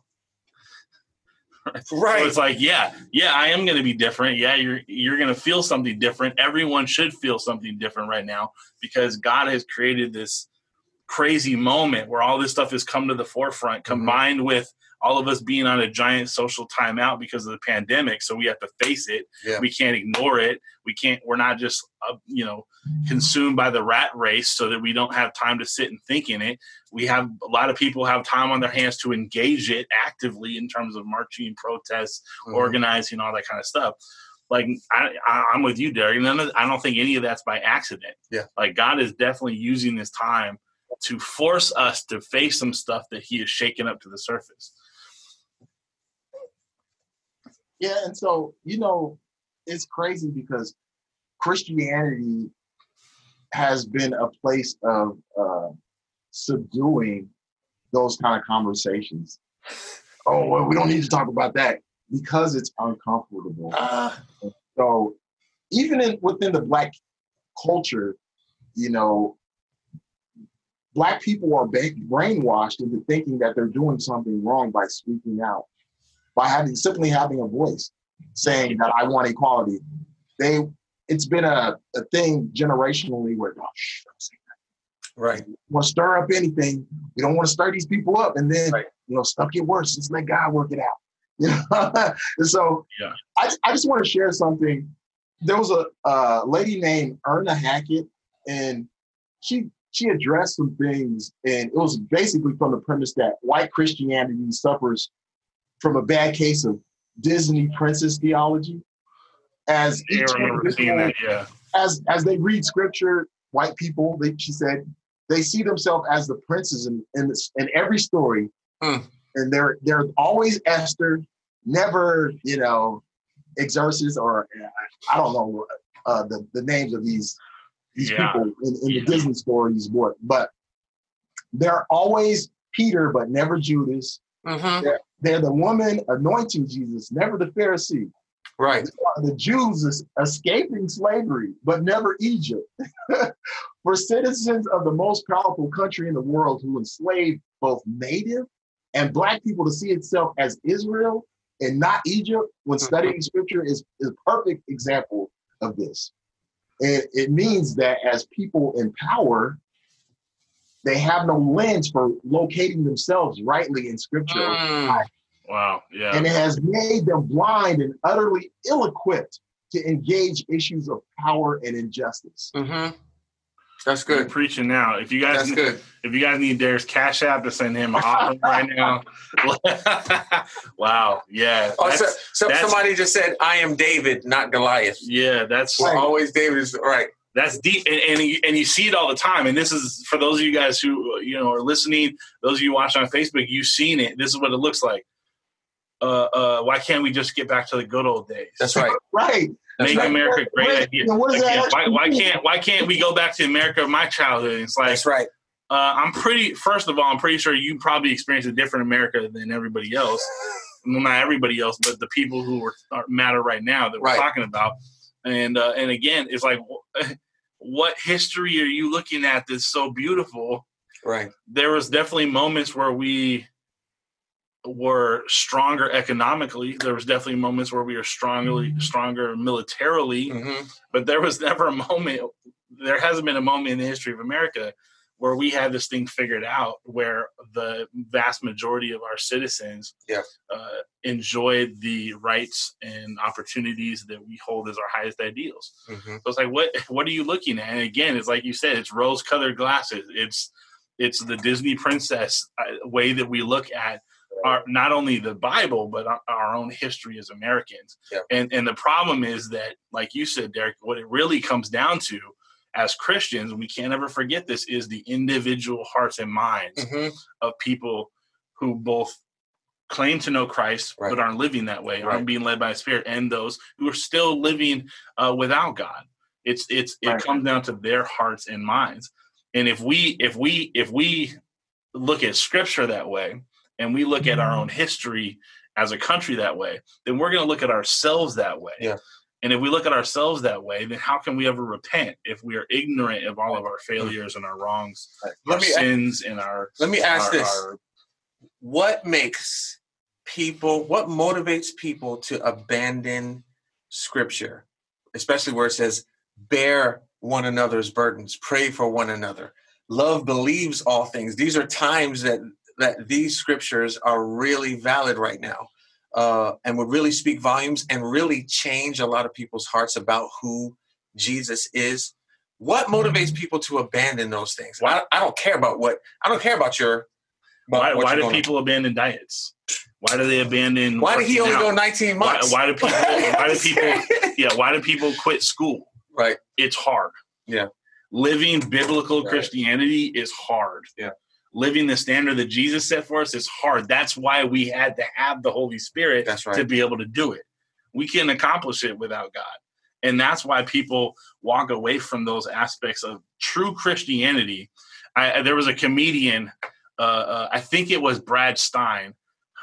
[laughs] right. so it's like yeah yeah i am going to be different yeah you're you're going to feel something different everyone should feel something different right now because god has created this crazy moment where all this stuff has come to the forefront Mm-hmm. combined with all of us being on a giant social timeout because of the pandemic so we have to face it Yeah. we can't ignore it we can't we're not just uh, you know consumed by the rat race so that we don't have time to sit and think in it we have a lot of people have time on their hands to engage it actively in terms of marching protests Mhm. organizing all that kind of stuff like I, I, i'm with you derek None of, i don't think any of that's by accident Yeah. like god is definitely using this time to force us to face some stuff that he is shaking up to the surface Yeah, and so you know, it's crazy because Christianity has been a place of uh, subduing those kind of conversations. Oh, well, we don't need to talk about that because it's uncomfortable. So even in, within the black culture, you know, black people are brainwashed into thinking that they're doing something wrong by speaking out, by having simply having a voice, saying that I want equality. They, it's been a, a thing generationally where, oh, shh, don't say that. Right. want to stir up anything. We don't want to stir these people up, and then Right. you know stuff get worse. Just let God work it out. [laughs] You know, and so Yeah. I, I just want to share something. There was a uh, lady named Erna Hackett, and she she addressed some things, and it was basically from the premise that white Christianity suffers from a bad case of Disney princess theology. As i each remember seeing that yeah as as they read scripture, white people, they, she said, they see themselves as the princes in in, this, in every story, Hmm. and they're they're always Esther, never you know, Xerxes or I don't know uh, the the names of these these Yeah. people in, in Yeah. the Disney stories, but but they're always Peter, but never Judas. Mm-hmm. They're the woman anointing Jesus, never the Pharisee Right. the Jews is escaping slavery, but never Egypt. [laughs] For citizens of the most powerful country in the world who enslaved both native and black people to see itself as Israel and not Egypt when studying scripture is, is a perfect example of this. And it means that as people in power, they have no lens for locating themselves rightly in scripture Mm. wow yeah and it has made them blind and utterly ill-equipped to engage issues of power and injustice. Mm-hmm. That's You're good. preaching now if you guys That's good. if you guys need Derek's cash app to send him an offering right now [laughs] [laughs] wow yeah Oh, so, so somebody just said, "I am David, not Goliath." yeah that's We're always David is right. that's deep and, and you, and you see it all the time and this is for those of you guys who you know are listening those of you watching on facebook you've seen it this is what it looks like uh uh why can't we just get back to the good old days That's right. [laughs] Right. That's make right. america great Right. idea And what does Like, that yeah, why, why can't why can't we go back to america of my childhood it's like That's right. uh, i'm pretty first of all i'm pretty sure you probably experienced a different america than everybody else well not everybody else but the people who were are matter right now that we're Right. talking about and uh, and again it's like [laughs] what history are you looking at that's so beautiful Right. there was definitely moments where we were stronger economically there was definitely moments where we were strongly stronger militarily Mm-hmm. but there was [laughs] never a moment there hasn't been a moment in the history of america where we had this thing figured out where the vast majority of our citizens Yeah. uh, enjoyed the rights and opportunities that we hold as our highest ideals Mm-hmm. so it's like, what [laughs] what are you looking at? And again, it's like you said, it's rose colored glasses. It's it's the Disney princess uh, way that we look at our not only the Bible but our, our own history as Americans. Yeah. And and the problem is that, like you said, Derek, what it really comes down to as Christians, we can't ever forget this, is the individual hearts and minds Mhm. of people who both claim to know Christ Right. but aren't living that way, Right. aren't being led by the Spirit, and those who are still living uh, without God. It's it's it Right. comes down to their hearts and minds. And if we if we if we look at Scripture that way, and we look at our mm. own history as a country that way, then we're going to look at ourselves that way. Yeah. And if we look at ourselves that way, then how can we ever repent if we are ignorant of all of our mm. failures and our wrongs, Let our me sins, and our let me ask our- this: our- What makes people? What motivates people to abandon Scripture, especially where it says, "Bear one another's burdens, pray for one another, love believes all things." These are times that that these scriptures are really valid right now, uh, and would really speak volumes and really change a lot of people's hearts about who Jesus is. What motivates people to abandon those things? Why I don't care about what I don't care about your. about why, why do people abandon diets? Why do they abandon? Why did he only out? go 19 Why, months? why do [laughs] people? Why do people? [laughs] Yeah, why do people quit school? right. It's hard. Yeah. Living biblical Right. Christianity is hard. Yeah. Living the standard that Jesus set for us is hard. That's why we had to have the Holy Spirit right. to be able to do it. We can't accomplish it without God. And that's why people walk away from those aspects of true Christianity. I, I- there was a comedian, uh, uh, I think it was Brad Stine,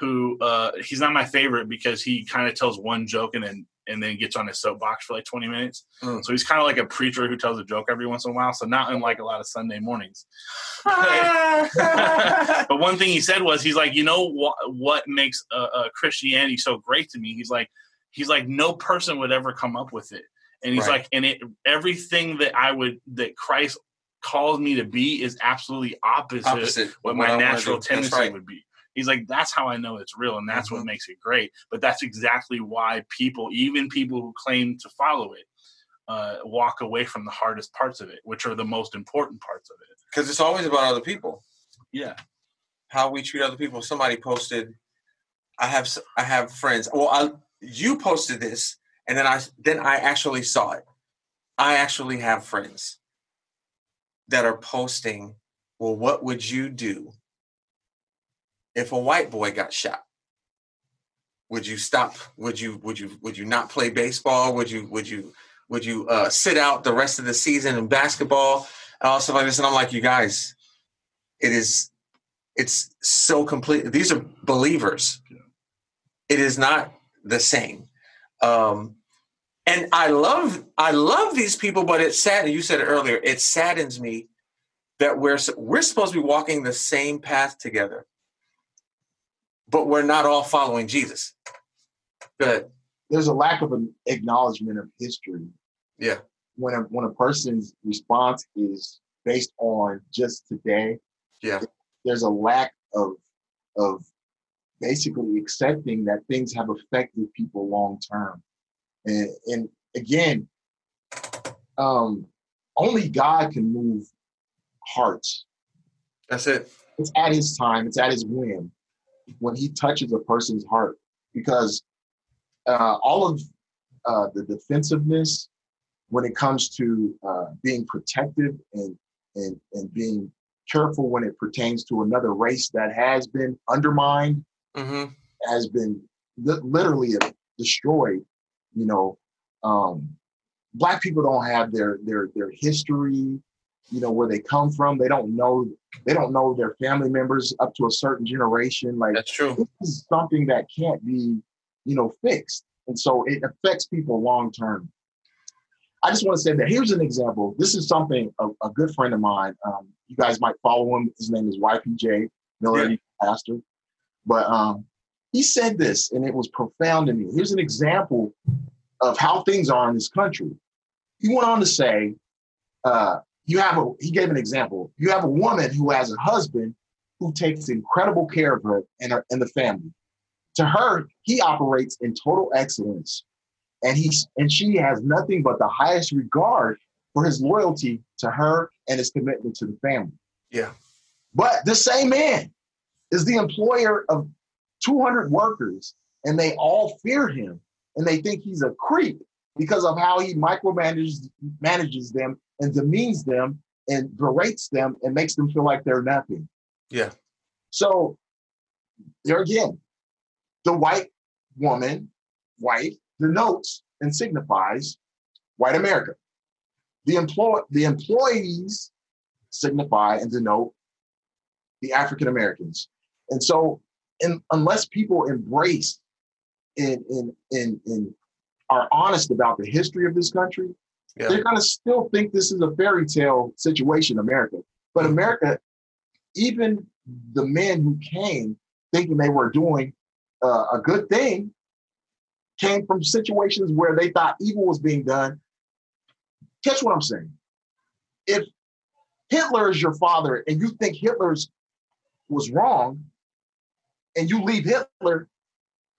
who uh, he's not my favorite because he kind of tells one joke and then and then gets on his soapbox for like 20 minutes. Mm. So he's kind of like a preacher who tells a joke every once in a while. So not unlike a lot of Sunday mornings. [laughs] but one thing he said was he's like, you know what what makes uh, uh, Christianity so great to me? He's like, he's like, no person would ever come up with it, and he's Right. like, and it everything that I would that Christ calls me to be is absolutely opposite, Opposite what of my natural tendency right. would be. He's like, that's how I know it's real, and that's Mhm. what makes it great. But that's exactly why people, even people who claim to follow it, uh, walk away from the hardest parts of it, which are the most important parts of it. Because it's always about other people. Yeah. how we treat other people. Somebody posted, I have I have friends. Well, I, you posted this, and then I then I actually saw it. I actually have friends that are posting. Well, what would you do if a white boy got shot? Would you stop? Would you would you would you not play baseball? Would you would you would you uh, sit out the rest of the season in basketball and all stuff like this? And I'm like, you guys, it is it's so complete these are believers it is not the same um and i love i love these people but it's sad you said it earlier it saddens me that we're we're supposed to be walking the same path together but we're not all following jesus good There's a lack of an acknowledgement of history. Yeah. When a when a person's response is based on just today, Yeah. there's a lack of of basically accepting that things have affected people long term. And and again, um, only God can move hearts. that's it It's at his time, it's at his whim when he touches a person's heart. Because uh, all of uh, the defensiveness when it comes to uh, being protective and, and, and being careful when it pertains to another race that has been undermined, hmm has been li- literally destroyed. You know, um, black people don't have their their their history. You know where they come from. They don't know. They don't know their family members up to a certain generation. Like that's true this is something that can't be, you know, fixed. And so it affects people long term. I just want to say that here's an example. This is something a, a good friend of mine. Um, you guys might follow him. His name is YPJ Miller, Yeah. pastor. But um, he said this, and it was profound to me. Here's an example of how things are in this country. He went on to say, uh, "You have a." He gave an example. You have a woman who has a husband who takes incredible care of her and her and the family. To her, he operates in total excellence, and he's and she has nothing but the highest regard for his loyalty to her and his commitment to the family. Yeah. But the same man is the employer of 200 workers, and they all fear him, and they think he's a creep because of how he micromanages manages them and demeans them and berates them and makes them feel like they're nothing. Yeah. So there again, the white woman, white, denotes and signifies white America. The employ the employees signify and denote the African Americans. And so in, unless people embrace and, and, and, and are honest about the history of this country, Yeah. they're going to still think this is a fairy tale situation, America. But America, even the men who came thinking they were doing uh, a good thing, came from situations where they thought evil was being done. Catch what I'm saying? If Hitler is your father and you think Hitler's was wrong, and you leave Hitler,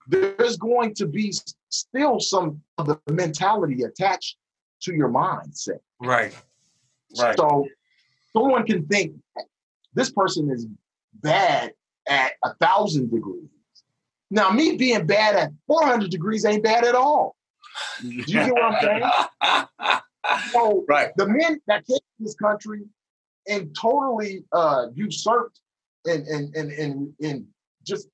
there's going to be still some of the mentality attached to your mindset. Right. Right. So someone can think this person is bad at a thousand degrees. Now, me being bad at 400 degrees ain't bad at all. Do you get what I'm saying? [laughs] So right. the men that came to this country and totally uh, usurped and, and, and, and, and just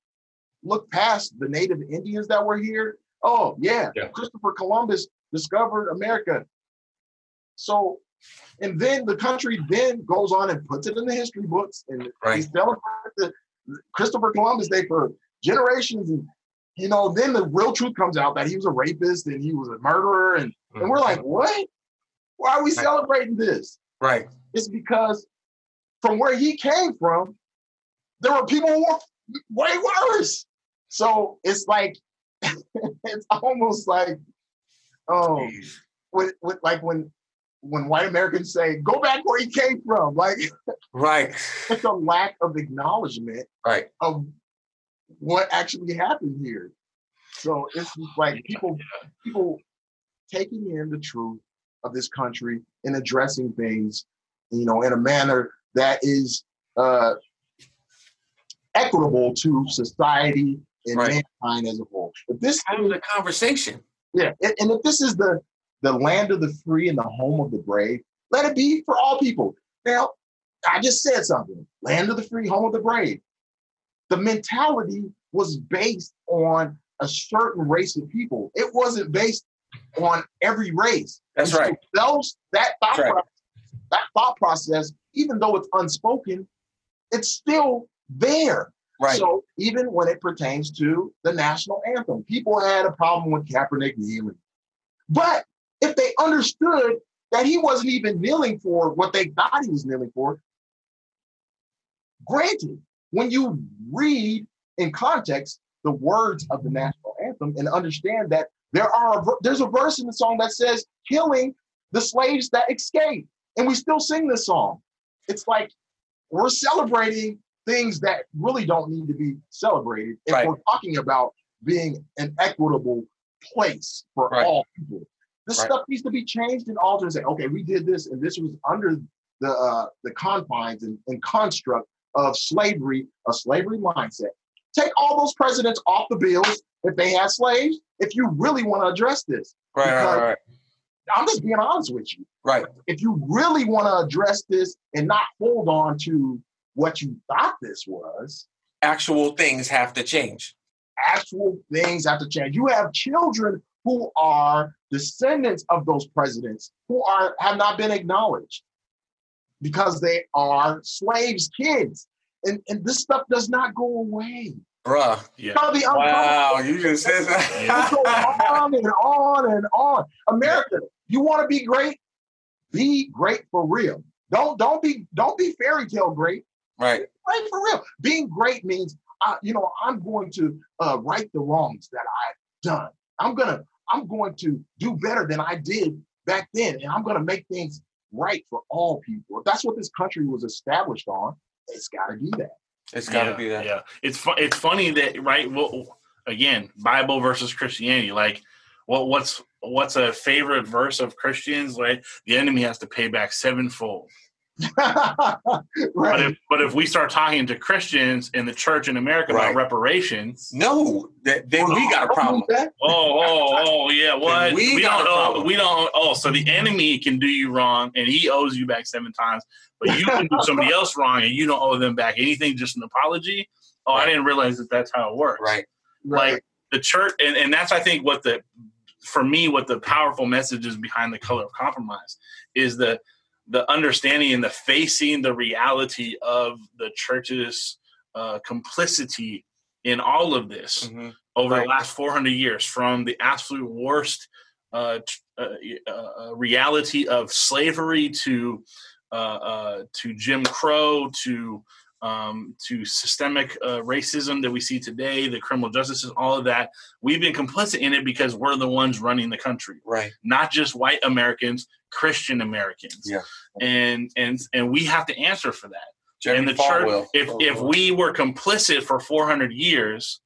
looked past the native Indians that were here. Oh, yeah, Yeah. Christopher Columbus discovered America. So, and then the country then goes on and puts it in the history books and they Right. celebrate the Christopher Columbus Day for generations. And, you know, then the real truth comes out that he was a rapist and he was a murderer. And, and we're like, mm-hmm. what? Why are we Right. celebrating this? Right. It's because from where he came from, there were people who were way worse. So it's like [laughs] it's almost like oh with, with like when when white Americans say, go back where you came from. [laughs] Like Right. it's a lack of acknowledgement Right. of what actually happened here. So it's like people people taking in the truth of this country and addressing things, you know, in a manner that is uh, equitable to society and Right. mankind as a whole. If this, Having the conversation. yeah, and, and if this is the the land of the free and the home of the brave, let it be for all people. Now, I just said something: land of the free, home of the brave. The mentality was based on a certain race of people. It wasn't based on every race. That's right. Those that thought right. process, that thought process, even though it's unspoken, it's still there. Right. So even when it pertains to the national anthem, people had a problem with Kaepernick kneeling. But if they understood that he wasn't even kneeling for what they thought he was kneeling for, granted, when you read in context the words of the national anthem and understand that there are a there's a verse in the song that says killing the slaves that escape, and we still sing this song. It's like we're celebrating things that really don't need to be celebrated if Right. we're talking about being an equitable place for Right. all people. This Right. stuff needs to be changed and altered and say, okay, we did this and this was under the uh, the confines and, and construct of slavery, a slavery mindset. Take all those presidents off the bills if they had slaves, if you really want to address this. Right. Right. Right. I'm just being honest with you Right. if you really want to address this and not hold on to what you thought this was, Actual things have to change. actual things have to change. You have children who are descendants of those presidents who are have not been acknowledged because they are slaves' kids. And, and this stuff does not go away. Bruh. Yeah. Now, the Wow. You just said It goes that. on and on and on. America, you want to be great? Be great for real. Don't don't be don't be fairy tale great. Right. Great for real. Being great means, uh, you know, I'm going to uh, right the wrongs that I've done. I'm gonna I'm going to do better than I did back then, and I'm gonna make things right for all people. If that's what this country was established on, it's got to be that. It's got to yeah, be that. Yeah, it's fu- it's funny that right. Well, again, Bible versus Christianity. Like, what what's what's a favorite verse of Christians? Like, the enemy has to pay back sevenfold. [laughs] But if but if we start talking to Christians in the church in America Right. about reparations, No, that, then we got a oh, problem. oh oh oh yeah, what we got don't a oh, problem. we don't oh so the enemy can do you wrong and he owes you back seven times, but you can do somebody [laughs] else wrong and you don't owe them back anything, just an apology. Oh, I didn't realize that that's how it works. Right. like the church and, and that's i think what the for me what the powerful message is behind the color of compromise is the the understanding and the facing the reality of the church's uh, complicity in all of this Mhm. over Right. the last 400 years from the absolute worst uh, uh, uh, reality of slavery to uh, uh, to Jim Crow to um, to systemic uh, racism that we see today, the criminal justice system, all of that. We've been complicit in it because we're the ones running the country, Right. not just white Americans, Christian Americans. Yeah. And and and we have to answer for that Jeremy and the church Falwell. if if we were complicit for 400 years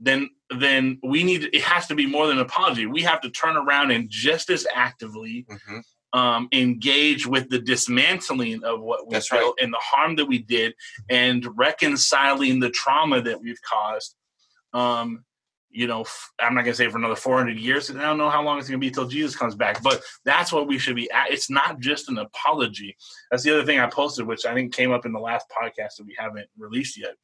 then then we need it has to be more than an apology we have to turn around and just as actively Mhm. um, engage with the dismantling of what we That's built and the harm that we did and reconciling the trauma that we've caused um, you know I'm not going to say for another 400 years i don't know how long it's going to be till jesus comes back but that's what we should be at it's not just an apology that's the other thing I posted, which I think came up in the last podcast that we haven't released yet.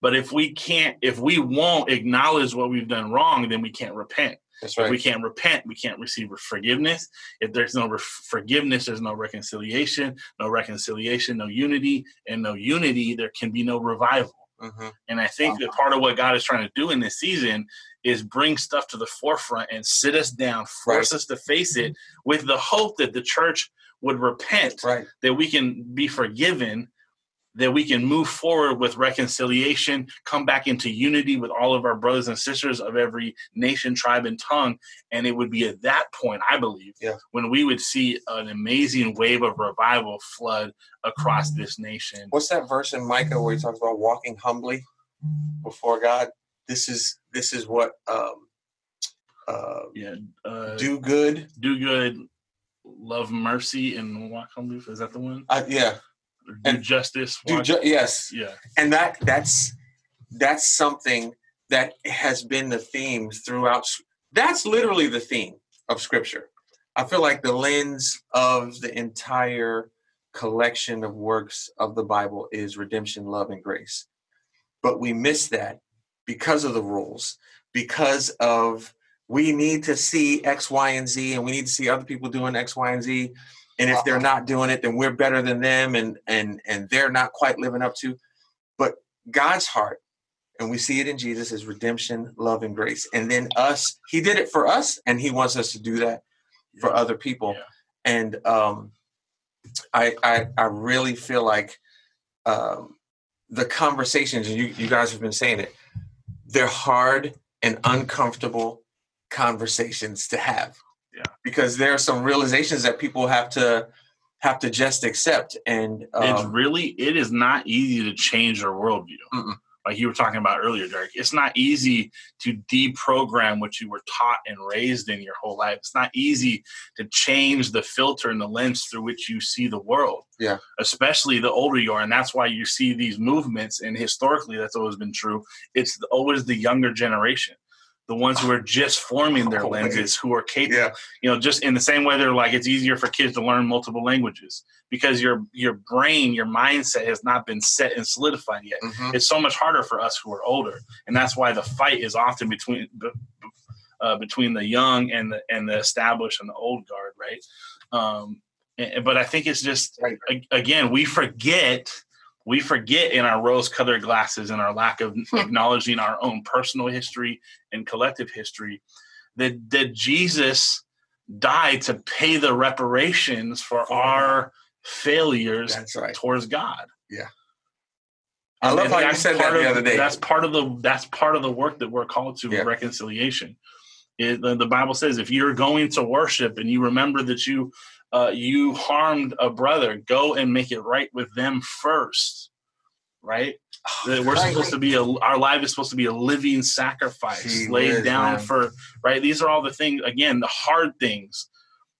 But if we can't, if we won't acknowledge what we've done wrong, then we can't repent. That's If we can't repent, we can't receive forgiveness. If there's no re- forgiveness, there's no reconciliation. No reconciliation, no unity, and no unity, there can be no revival. Mhm. And I think that part of what God is trying to do in this season is bring stuff to the forefront and sit us down, force Right. us to face it with the hope that the church would repent, Right. that we can be forgiven, that we can move forward with reconciliation, come back into unity with all of our brothers and sisters of every nation, tribe, and tongue. And it would be at that point, I believe, Yeah. when we would see an amazing wave of revival flood across this nation. What's that verse in Micah where he talks about walking humbly before God? This is this is what um, uh, Yeah. Uh, do good. do good, love mercy, and walk humbly. Is that the one? Uh, yeah, And justice. do ju- yes, yeah. and that that's that's something that has been the theme throughout. That's literally the theme of Scripture. I feel like the lens of the entire collection of works of the Bible is redemption, love, and grace. But we miss that because of the rules, because of we need to see X, Y, and Z, and we need to see other people doing X, Y, and Z. And if they're not doing it, then we're better than them, and and and they're not quite living up to. But God's heart, and we see it in Jesus, is redemption, love, and grace. And then us, He did it for us, and He wants us to do that for other people. Yeah. And um, I, I I really feel like um, the conversations and you you guys have been saying it, they're hard and uncomfortable conversations to have. Yeah. Because there are some realizations that people have to have to just accept. And it's um, really it is not easy to change your worldview. Mm-mm. Like you were talking about earlier, Derek. It's not easy to deprogram what you were taught and raised in your whole life. It's not easy to change the filter and the lens through which you see the world. Yeah. Especially the older you are. And that's why you see these movements. And historically, that's always been true. It's always the younger generation. The ones who are just forming their Always. lenses, who are capable yeah, you know just in the same way they're like it's easier for kids to learn multiple languages because your your brain your mindset has not been set and solidified yet. Mhm, it's so much harder for us who are older and that's why the fight is often between uh, between the young and the and the established and the old guard right? Um and- but i think it's just again we forget we forget in our rose colored glasses and our lack of hmm. acknowledging our own personal history and collective history that that jesus died to pay the reparations for our failures right. towards god Yeah. I love and how you said that the of- other day. That's part of the that's part of the work that we're called to Yeah. reconciliation. It, the, the Bible says if you're going to worship and you remember that you uh, you harmed a brother, go and make it right with them first. Right? That we're Right. supposed to be a our life is supposed to be a living sacrifice Gee laid whiz, down man. for right. These are all the things again, the hard things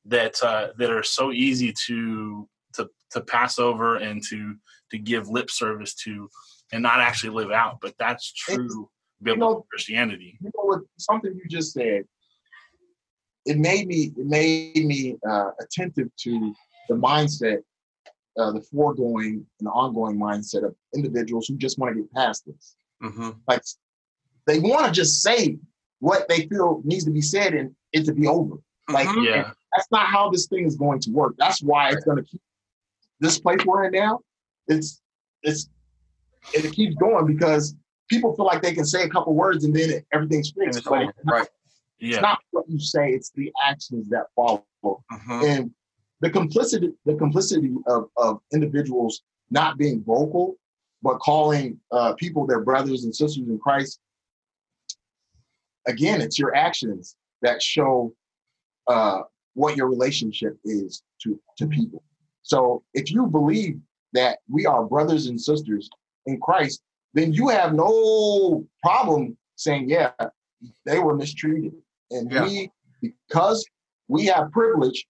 that uh, that are so easy to to to pass over and to to give lip service to and not actually live out. But that's true biblical know- Christianity. you know what? Something you just said. It made me. It made me uh, attentive to the mindset, uh, the foregoing and ongoing mindset of individuals who just want to get past this. hmm Like they want to just say what they feel needs to be said and it to be over. Like Mhm. Yeah. that's not how this thing is going to work. That's why it's going to keep this place we're in now. It's it's it keeps going because people feel like they can say a couple words and then it, everything's fixed. it's But over. it's not, Right. it's Yeah. not what you say; it's the actions that follow. Mhm. And the complicity, the complicity of, of individuals not being vocal, but calling uh, people their brothers and sisters in Christ. Again, it's your actions that show uh, what your relationship is to, to people. So if you believe that we are brothers and sisters in Christ, then you have no problem saying, yeah, they were mistreated. And Yeah. we, because we have privilege,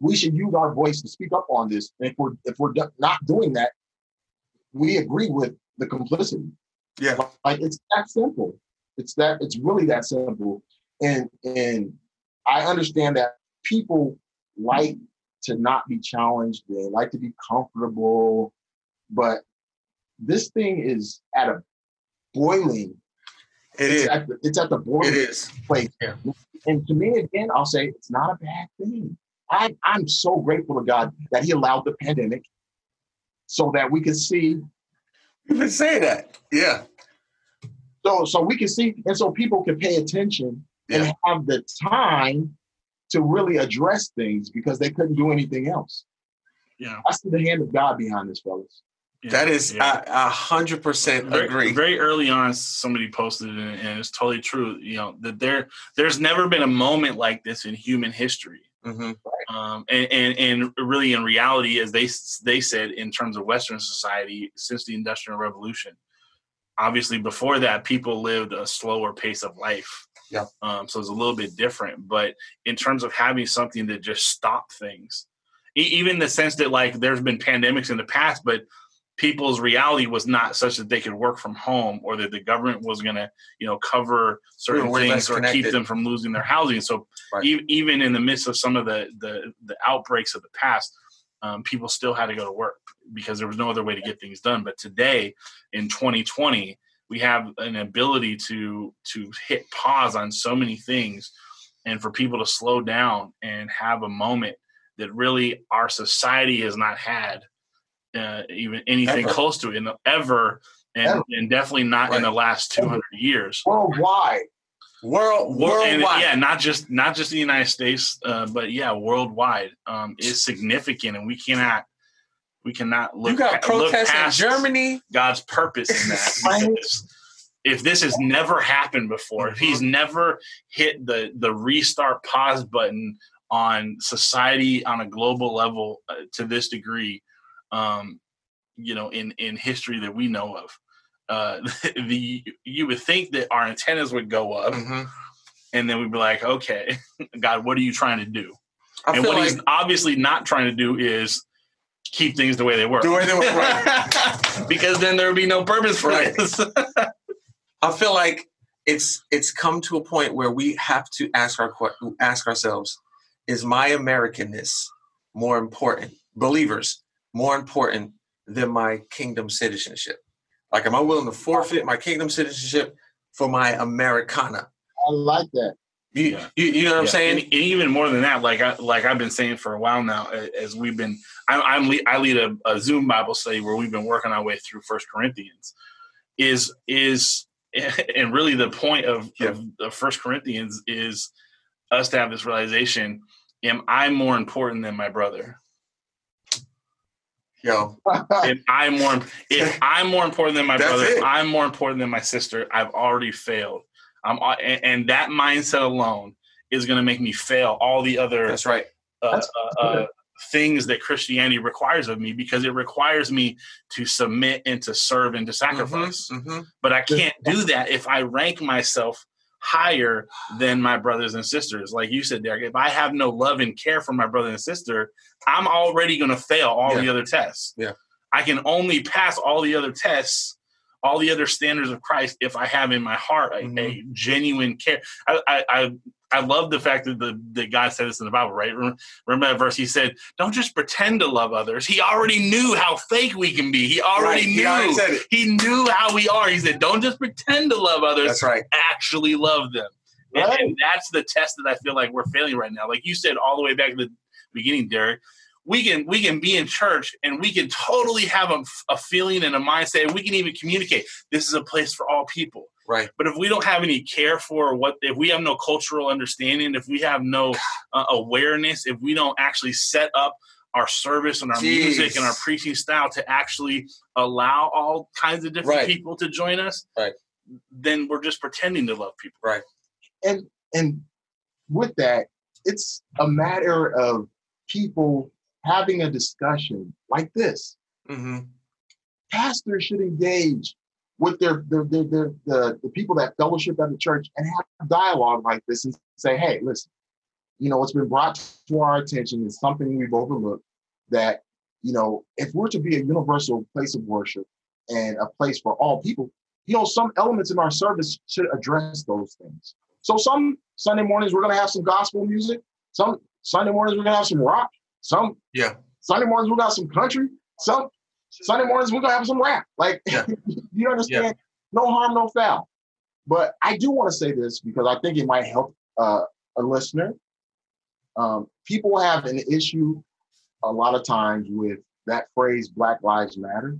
we should use our voice to speak up on this. And if we're if we're not doing that, we agree with the complicity. Yeah. Like it's that simple. It's that it's really that simple. And and I understand that people like to not be challenged. They like to be comfortable, but this thing is at a boiling. It it's is. At the, it's at the boiling It is. place. Yeah. And to me, again, I'll say it's not a bad thing. I, I'm so grateful to God that He allowed the pandemic so that we could see, You can say that. Yeah. so so we can see, and so people can pay attention Yeah. and have the time to really address things because they couldn't do anything else. Yeah. I see the hand of God behind this, fellas. Yeah, That is yeah. a a hundred percent very, agree. very early on somebody posted it and, it's totally true you know that there there's never been a moment like this in human history hmm um, and, and and really in reality as they they said in terms of western society since the industrial revolution obviously before that people lived a slower pace of life Yeah. um, so it's a little bit different but in terms of having something that just stopped things even the sense that like there's been pandemics in the past but people's reality was not such that they could work from home or that the government was going to you know cover certain less things or keep them from losing their housing. So Right. e- even in the midst of some of the the, the outbreaks of the past um, people still had to go to work because there was no other way to get things done. But today in 2020 we have an ability to to hit pause on so many things and for people to slow down and have a moment that really our society has not had uh, even anything Ever. close to it in the, ever and, Ever. and definitely not in the last 200 years Worldwide. World Wor- and, worldwide. yeah not just not just the united states uh, but yeah worldwide um, is significant and we cannot we cannot look, you got pa- look protests in Germany. god's purpose in that [laughs] because if this has never happened before if he's never hit the the restart pause button on society on a global level uh, to this degree um, you know in in history that we know of uh, [laughs] the you would think that our antennas would go up Mhm. and then we'd be like, okay, [laughs] God, what are you trying to do? I and what like he's obviously not trying to do is keep things the way they were. the way they were. Right. [laughs] because then there would be no purpose for Right. this. I feel like it's it's come to a point where we have to ask our ask ourselves: Is my Americanness more important, believers, more important than my kingdom citizenship? Like, am I willing to forfeit my kingdom citizenship for my Americana? I like that. You, Yeah. you, you know what I'm saying? And, and even more than that, like I like I've been saying for a while now, as we've been, I, I'm le- I lead a, a Zoom Bible study where we've been working our way through First Corinthians. Is is [laughs] and really the point of, Yeah. of, of First Corinthians is us to have this realization: Am I more important than my brother? Yo, if I'm more if [laughs] I'm more important than my That's brother, it. if I'm more important than my sister, I've already failed. I'm and, and that mindset alone is going to make me fail all the other that's right. uh, That's uh, uh, things that Christianity requires of me because it requires me to submit and to serve and to sacrifice. Mhm, mhm. But I can't do that if I rank myself higher than my brothers and sisters. Like you said, Derek, if I have no love and care for my brother and sister, I'm already going to fail all Yeah. the other tests. Yeah. I can only pass all the other tests, all the other standards of Christ, if I have in my heart a, a Mhm. genuine care. I, I, I, I love the fact that the that God said this in the Bible, right? Rem- Remember that verse? He said, "Don't just pretend to love others." He already knew how fake we can be. He already Right, knew. he already. He knew how we are. He said, "Don't just pretend to love others. That's right. Actually love them." And, Right. and that's the test that I feel like we're failing right now. Like you said, all the way back to the beginning, Derek. We can we can be in church and we can totally have a, a feeling and a mindset. We can even communicate. This is a place for all people. Right. But if we don't have any care for what, if we have no cultural understanding, if we have no uh, awareness, if we don't actually set up our service and our music and our preaching style to actually allow all kinds of different Right. people to join us, Right. then we're just pretending to love people. Right and and with that, it's a matter of people having a discussion like this. hmm Pastors should engage with their their, their, their the, the people that fellowship at the church and have dialogue like this and say, hey, listen, you know, what's been brought to our attention is something we've overlooked that, you know, if we're to be a universal place of worship and a place for all people, you know, some elements in our service should address those things. So some Sunday mornings we're gonna have some gospel music, some Sunday mornings we're gonna have some rock, some Yeah. Sunday mornings we got some country, some Sunday mornings we're gonna have some rap. Like Yeah. [laughs] you understand? No harm, no foul. But I do want to say this because I think it might help uh, a listener. Um, people have an issue a lot of times with that phrase Black Lives Matter.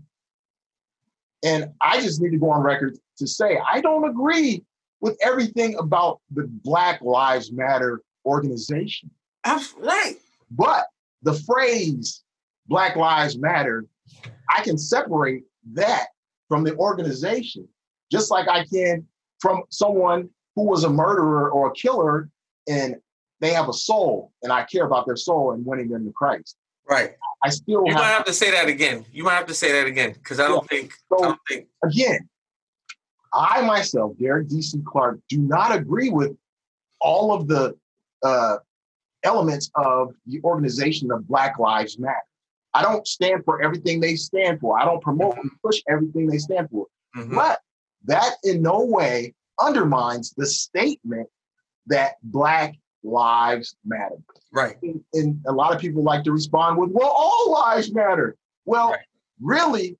And I just need to go on record to say I don't agree with everything about the Black Lives Matter organization. Abs- right. But the phrase Black Lives Matter, I can separate that from the organization, just like I can from someone who was a murderer or a killer and they have a soul and I care about their soul and winning them to Christ. Right. I still You might have, have to say that again. You might have to say that again because I don't think. I so don't think. again, I myself, Derek DC Clark, do not agree with all of the uh, elements of the organization of Black Lives Matter. I don't stand for everything they stand for. I don't promote and push everything they stand for. Mhm. But that in no way undermines the statement that Black Lives Matter. Right. And, and a lot of people like to respond with, well, all lives matter. Well, Right. really,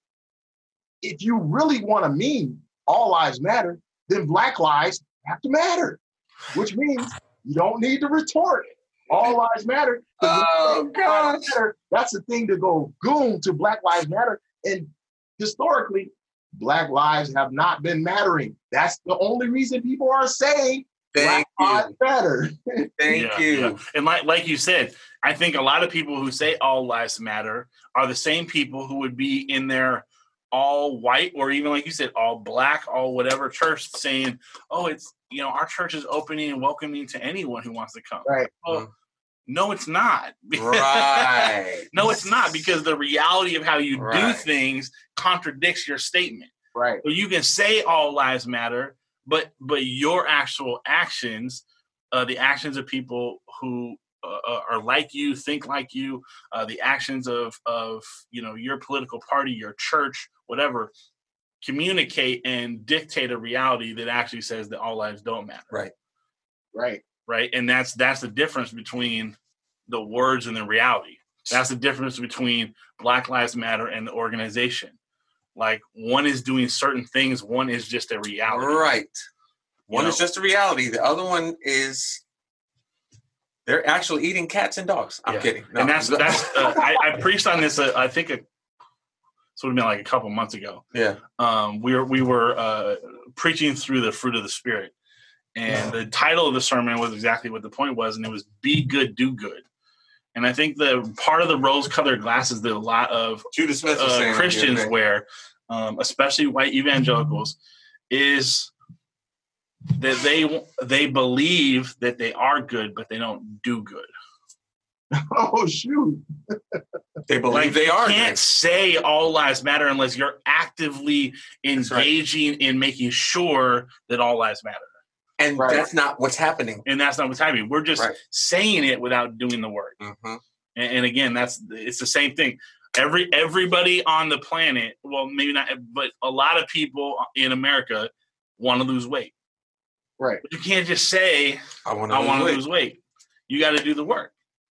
if you really want to mean all lives matter, then Black lives have to matter, which means you don't need to retort. All lives matter. 'cause when Oh, you say Black Lives gosh. Matter, That's the thing to go goon to Black Lives Matter. And historically, Black lives have not been mattering. That's the only reason people are saying Thank Black lives you. matter. [laughs] Thank Yeah, you. yeah. And like like you said, I think a lot of people who say all lives matter are the same people who would be in their all white or even like you said all black all whatever church saying oh it's you know our church is opening and welcoming to anyone who wants to come Right. well, no it's not Right. [laughs] no it's not because the reality of how you do things contradicts your statement Right. so you can say all lives matter, but but your actual actions, uh, the actions of people who uh, uh, are like you, think like you, uh, the actions of of you know your political party, your church, whatever, communicate and dictate a reality that actually says that all lives don't matter, Right. Right. Right? And that's that's the difference between the words and the reality. That's the difference between Black Lives Matter and the organization. Like one is doing certain things, one is just a reality. Right. One You is just a reality. The other one is they're actually eating cats and dogs. I'm Yeah. kidding. No. And that's that's [laughs] uh, I, I preached on this. Uh, I think a, this would have been like a couple months ago. yeah. Um, we were we were uh, preaching through the fruit of the spirit, and the title of the sermon was exactly what the point was, and it was "Be good, do good." And I think the part of the rose-colored glasses that a lot of uh, Christians the other day. wear, um, especially white evangelicals, is that they they believe that they are good, but they don't do good. [laughs] Oh shoot. [laughs] They believe Like they you are. can't good. say all lives matter unless you're actively That's right. engaging in making sure that all lives matter. And Right. that's not what's happening. and that's not what's happening. We're just Right. saying it without doing the work. hmm And, and again, that's it's the same thing. Every everybody on the planet, well, maybe not, but a lot of people in America want to lose weight. Right. But you can't just say I want to lose weight. You got to do the work.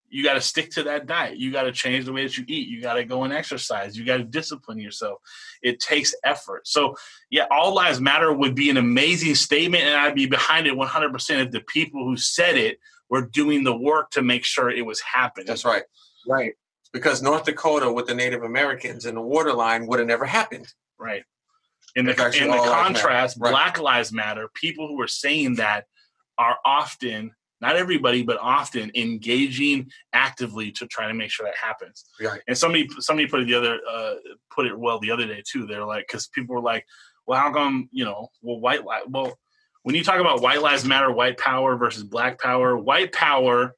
You got to stick to that diet. You got to change the way that you eat. You got to go and exercise. You got to discipline yourself. It takes effort. So, yeah, all lives matter would be an amazing statement, and I'd be behind it 100% if the people who said it were doing the work to make sure it was happening. That's right. Right. Because North Dakota with the Native Americans and the water line would have never happened. Right. In the, in the all lives contrast, Right. Black Lives Matter, people who are saying that are often, not everybody, but often engaging actively to try to make sure that happens. Right. And somebody somebody put it the other uh, put it well the other day too. They're like, because people were like, well, how come you know, well, white well, when you talk about white lives matter, white power versus black power, white power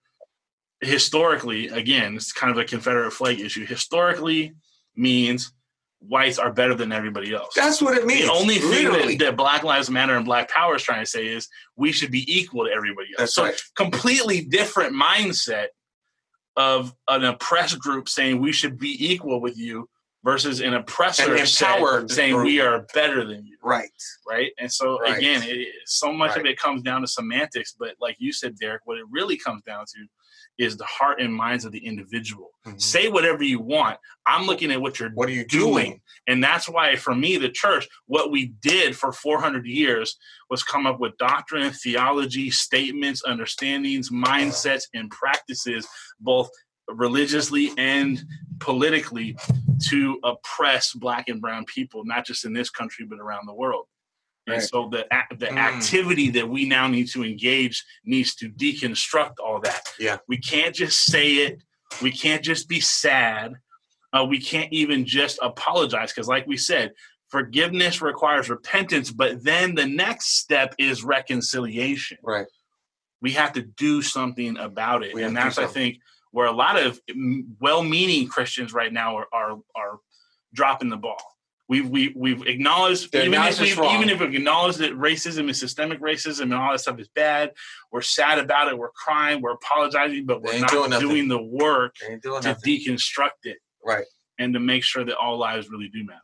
historically, again, it's kind of a Confederate flag issue. Historically means whites are better than everybody else. That's what it means. the only thing literally. that, that Black Lives Matter and Black Power is trying to say is we should be equal to everybody else. That's so right. completely different mindset of an oppressed group saying we should be equal with you versus an oppressor An empowered saying group. we are better than you Right. right and so Right. again it, so much of it comes down to semantics but like you said derek what it really comes down to is the heart and minds of the individual Mhm. say whatever you want i'm looking at what you're What are you doing. doing? And that's why, for me, the church, what we did for 400 years was come up with doctrine, theology, statements, understandings, mindsets, and practices, both religiously and politically, to oppress Black and Brown people, not just in this country, but around the world. And Right. so the the Mm. activity that we now need to engage needs to deconstruct all that. Yeah. we can't just say it. We can't just be sad uh, we can't even just apologize because like we said forgiveness requires repentance but then the next step is reconciliation Right. we have to do something about it We and that's i think where a lot of well-meaning christians right now are are, are dropping the ball We've, we, we've acknowledged They're even if, we even if we acknowledge that racism is systemic racism and all that stuff is bad we're sad about it we're crying we're apologizing but we're not doing doing the work doing to nothing. deconstruct it right. and to make sure that all lives really do matter.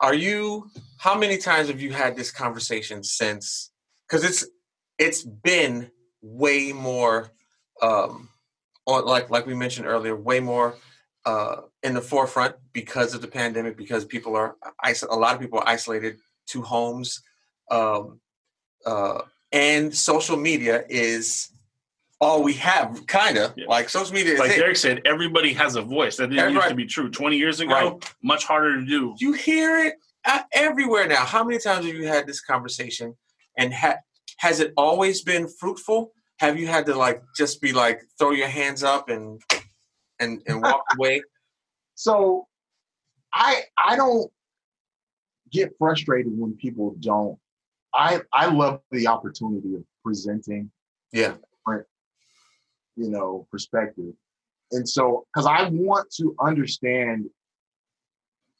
Are you? How many times have you had this conversation since? Because it's it's been way more, um, or like like we mentioned earlier, way more uh, in the forefront because of the pandemic. Because people are a lot of people are isolated to homes, um, uh, and social media is all we have. Kind of Yeah. like social media is Like it. Derek said, everybody has a voice. That didn't used to be true. 20 years ago, Right. much harder to do. You hear it uh, everywhere now. How many times have you had this conversation? And ha- has it always been fruitful? Have you had to like just be like throw your hands up and and and walk [laughs] away? So I I don't get frustrated when people don't. I I love the opportunity of presenting, Yeah. you know, perspective. And so because I want to understand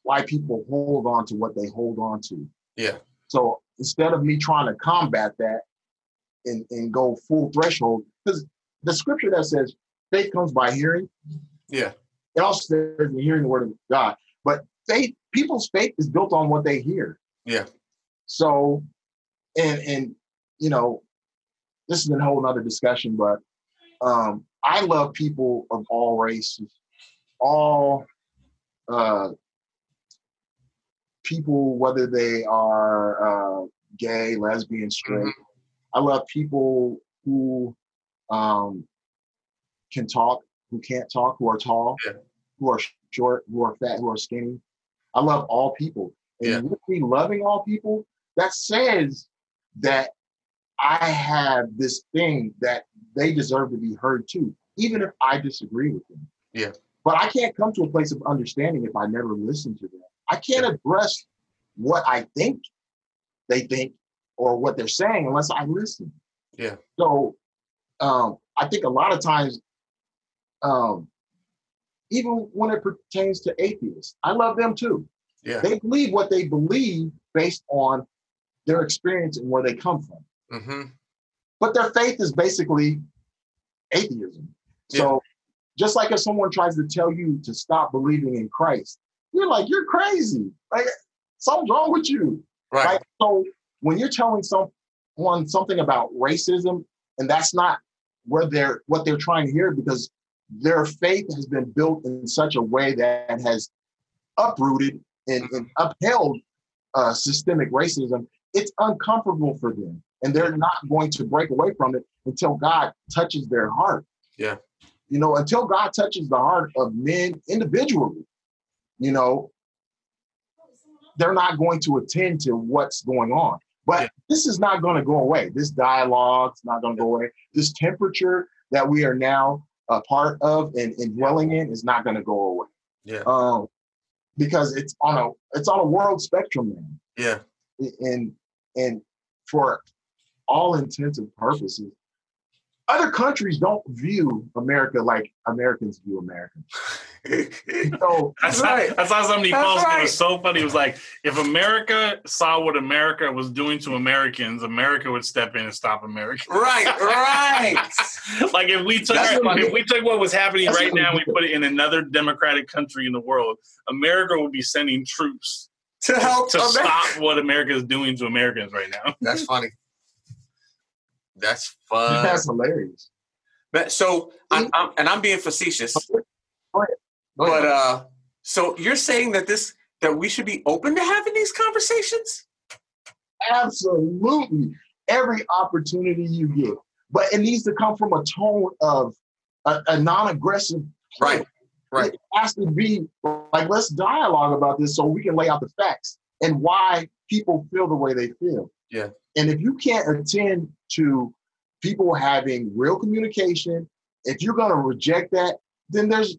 why people hold on to what they hold on to. Yeah. So instead of me trying to combat that and, and go full threshold, because the scripture that says faith comes by hearing, Yeah. Says in hearing the word of God. But faith, people's faith is built on what they hear. Yeah. So, and and you know, this is a whole nother discussion, but um, I love people of all races, all uh, people, whether they are uh, gay, lesbian, straight. I love people who um, can talk, who can't talk, who are tall, Yeah. Who are short, who are fat, who are skinny. I love all people. And Yeah. with me loving all people, that says that I have this thing that they deserve to be heard too, even if I disagree with them. Yeah. But I can't come to a place of understanding if I never listen to them. I can't address what I think they think or what they're saying unless I listen. Yeah. So um, I think a lot of times, um, even when it pertains to atheists, I love them too. Yeah. They believe what they believe based on their experience and where they come from. hmm but their faith is basically atheism. So just like if someone tries to tell you to stop believing in Christ, you're like, you're crazy. Like something's wrong with you. Right. Right? So when you're telling someone something about racism, and that's not where they're what they're trying to hear because their faith has been built in such a way that has uprooted and, and upheld uh, systemic racism, it's uncomfortable for them. And they're not going to break away from it until God touches their heart. Yeah. You know, until God touches the heart of men individually, you know, they're not going to attend to what's going on. But Yeah. this is not going to go away. This dialogue's not going to go away. This temperature that we are now a part of and, and dwelling in is not going to go away. Yeah. Um, because it's on a it's on a world spectrum man. Yeah. And and for all intents and purposes, other countries don't view America like Americans view America. [laughs] [laughs] So I saw, I saw somebody That's post. It was so funny. It was like, if America saw what America was doing to Americans, America would step in and stop America. right. Right. [laughs] like if we took our- funny. if we took what was happening That's right now, we we put it in another democratic country in the world. America would be sending troops to help to America. stop what America is doing to Americans right now. [laughs] That's funny. That's fun. that's hilarious. But so, I'm, I'm, and I'm being facetious, Go ahead. But uh, so you're saying that this that we should be open to having these conversations? Absolutely. Every opportunity you get. But it needs to come from a tone of a, a non-aggressive Right. Right. It has to be like let's dialogue about this so we can lay out the facts and why people feel the way they feel. Yeah. And if you can't attend to people having real communication, if you're going to reject that, then there's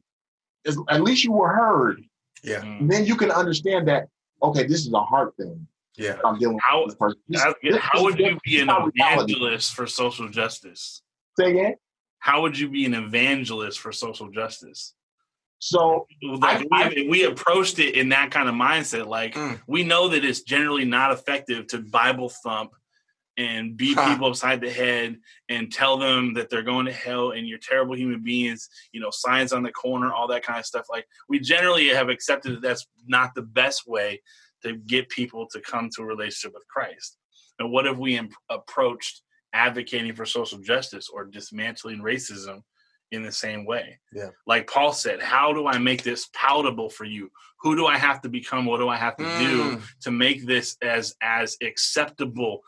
is- at least you were heard. Yeah. Mm. And then you can understand that okay, this is a heart thing. Yeah. I'm dealing How- with this person. This- How, this- how would you be an is reality. evangelist for social justice? Say again. How would you be an evangelist for social justice? So Like I- we, we approached it in that kind of mindset. Like Mm. we know that it's generally not effective to Bible thump and beat Huh. people upside the head and tell them that they're going to hell and you're terrible human beings. You know, signs on the corner, all that kind of stuff. Like we generally have accepted that that's not the best way to get people to come to a relationship with Christ. And what if we imp- approached advocating for social justice or dismantling racism in the same way? Yeah. Like Paul said, how do I make this palatable for you? Who do I have to become? What do I have to do Mm. to make this as as acceptable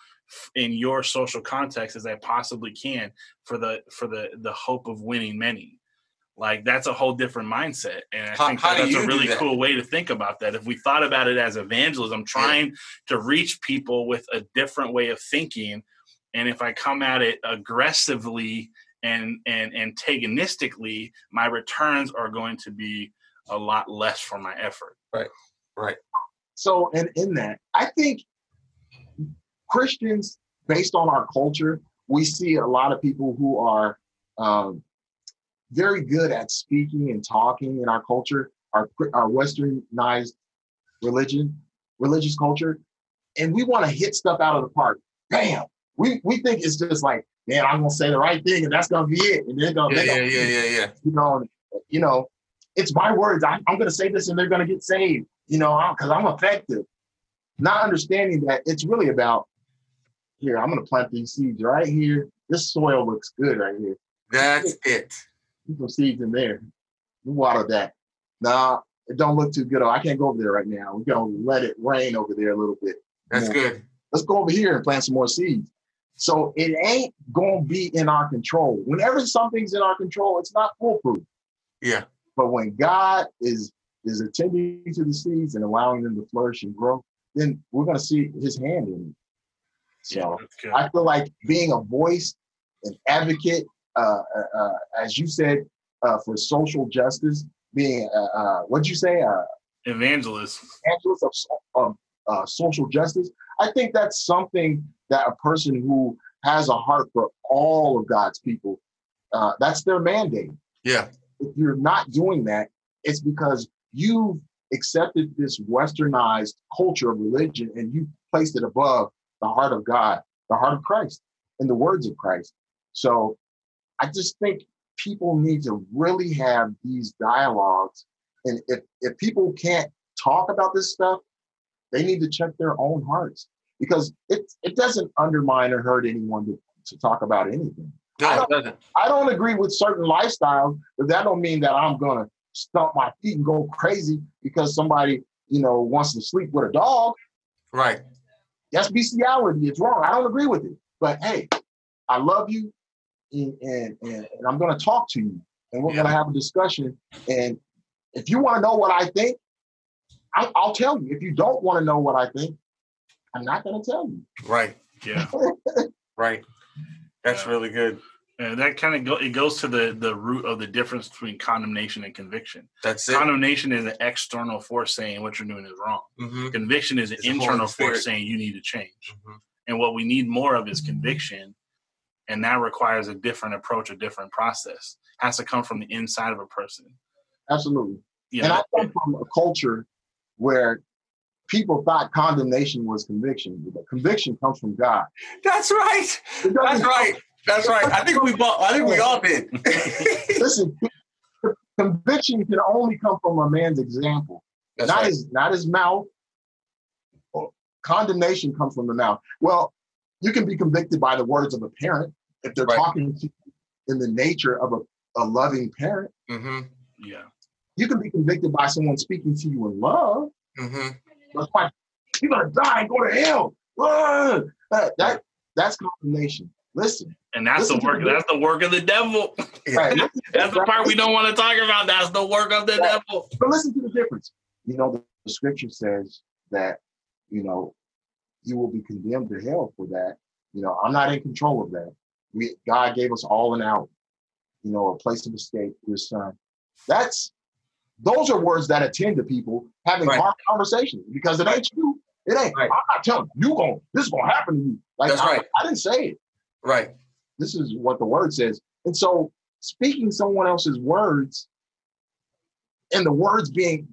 in your social context as I possibly can for the for the the hope of winning many. Like that's a whole different mindset, and I How- think that that's a really that? cool way to think about that. If we thought about it as evangelism, trying to reach people with a different way of thinking, and if I come at it aggressively and and antagonistically, my returns are going to be a lot less for my effort. Right. Right. So and in that, I think Christians, based on our culture, we see a lot of people who are um, very good at speaking and talking in our culture, our our westernized religion, religious culture, and we want to hit stuff out of the park. Bam! We we think it's just like, man, I'm gonna say the right thing, and that's gonna be it, and they're gonna, Yeah. they're Yeah. gonna Yeah. Yeah. Yeah. you know, you know, it's my words. I, I'm going to say this, and they're going to get saved. You know, because I'm effective. Not understanding that it's really about here. I'm going to plant these seeds right here. This soil looks good right here. That's it. Put some seeds in there. Water that. Nah, it don't look too good. Oh, I can't go over there right now. We're going to let it rain over there a little bit. That's good. Let's go over here and plant some more seeds. So it ain't going to be in our control. Whenever something's in our control, it's not foolproof. Yeah. But when God is is attending to the seeds and allowing them to flourish and grow, then we're going to see His hand in it. So good. I feel like being a voice, an advocate, uh, uh, uh, as you said, uh, for social justice, being uh, uh, what'd you say, uh, evangelist. evangelist of, of uh, social justice. I think that's something that a person who has a heart for all of God's people, uh, that's their mandate Yeah. if you're not doing that, it's because you've accepted this westernized culture of religion and you placed it above the heart of God, the heart of Christ. and the words of Christ. So I just think people need to really have these dialogues. And if, if people can't talk about this stuff, they need to check their own hearts because it, it doesn't undermine or hurt anyone to, to talk about anything. I No, it don't-. I don't agree with certain lifestyles, but that don't mean that I'm gonna stomp my feet and go crazy because somebody, you know, wants to sleep with a dog. Right. That's bestiality. It's wrong. I don't agree with it. But hey, I love you, and and, and, and I'm gonna talk to you, and we're Yeah. gonna have a discussion. And if you want to know what I think, I, I'll tell you. If you don't want to know what I think, I'm not gonna tell you. Right. Yeah. [laughs] Right. That's Yeah. really good. And that kind of go it goes to the the root of the difference between condemnation and conviction. That's it. Condemnation is an external force saying what you're doing is wrong. hmm Conviction is an It's internal force saying you need to change. hmm And what we need more of is conviction. And that requires a different approach, a different process. Has to come from the inside of a person. Absolutely. You and know, I come from a culture where people thought condemnation was conviction, but conviction comes from God. That's right. That's doesn't- right. That's right. I think we both. I think we all did. [laughs] Listen, conviction can only come from a man's example, That's not right. his not his mouth. Condemnation comes from the mouth. Well, you can be convicted by the words of a parent if they're Right. talking to you in the nature of a, a loving parent. hmm yeah. You can be convicted by someone speaking to you in love. Mm-hmm. That's why you're gonna die and go to hell. That, that that's condemnation. Listen, And that's Listen the work. That's the work of the devil. right, [laughs] That's the part we don't want to talk about. That's the work of the Right. devil. But listen to the difference. You know, the, the scripture says that, you know, you will be condemned to hell for that. You know, I'm not in control of that. We God gave us all an out, you know, a place of escape through his son. That's those are words that attend to people having Right. hard conversations because it ain't you. It ain't. Right. I'm not telling you, you going this is gonna happen to you. Like That's I, right. I didn't say it. Right. This is what the word says. And so speaking someone else's words and the words being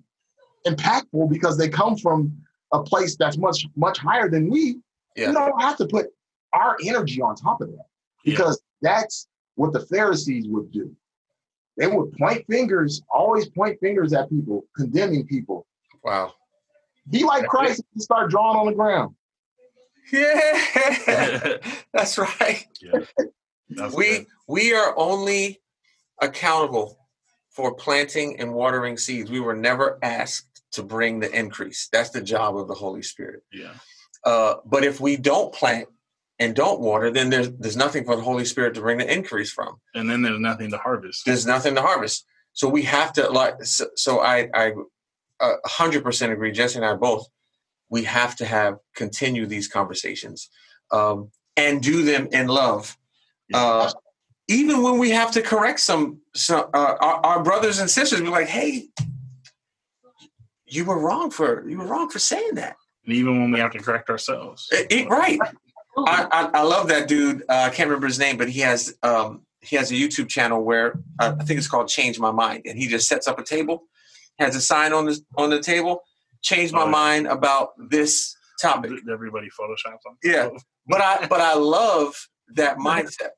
impactful because they come from a place that's much, much higher than we, Yeah. we don't have to put our energy on top of that Yeah. because that's what the Pharisees would do. They would point fingers, always point fingers at people, condemning people. Wow. Be like Christ and start drawing on the ground. [laughs] Yeah. That's right. yeah. That's we good. we are only accountable for planting and watering seeds. We were never asked to bring the increase. That's the job of the Holy Spirit. Yeah. Uh, but if we don't plant and don't water, then there's there's nothing for the Holy Spirit to bring the increase from. And then there's nothing to harvest. There's nothing to harvest. So we have to like. So, so I I a hundred percent agree. Jesse and I both. We have to have continue these conversations um, and do them in love. Uh, even when we have to correct some, some uh, our, our brothers and sisters, be like, "Hey, you were wrong for you were wrong for saying that." And even when we have to correct ourselves. It- it- right. I, I, I love that dude. Uh, I can't remember his name, but he has um, he has a YouTube channel where uh, I think it's called Change My Mind, and he just sets up a table, has a sign on the on the table, change my Oh, yeah. mind about this topic. Everybody photoshops on. Yeah. But I but I love that [laughs] mindset.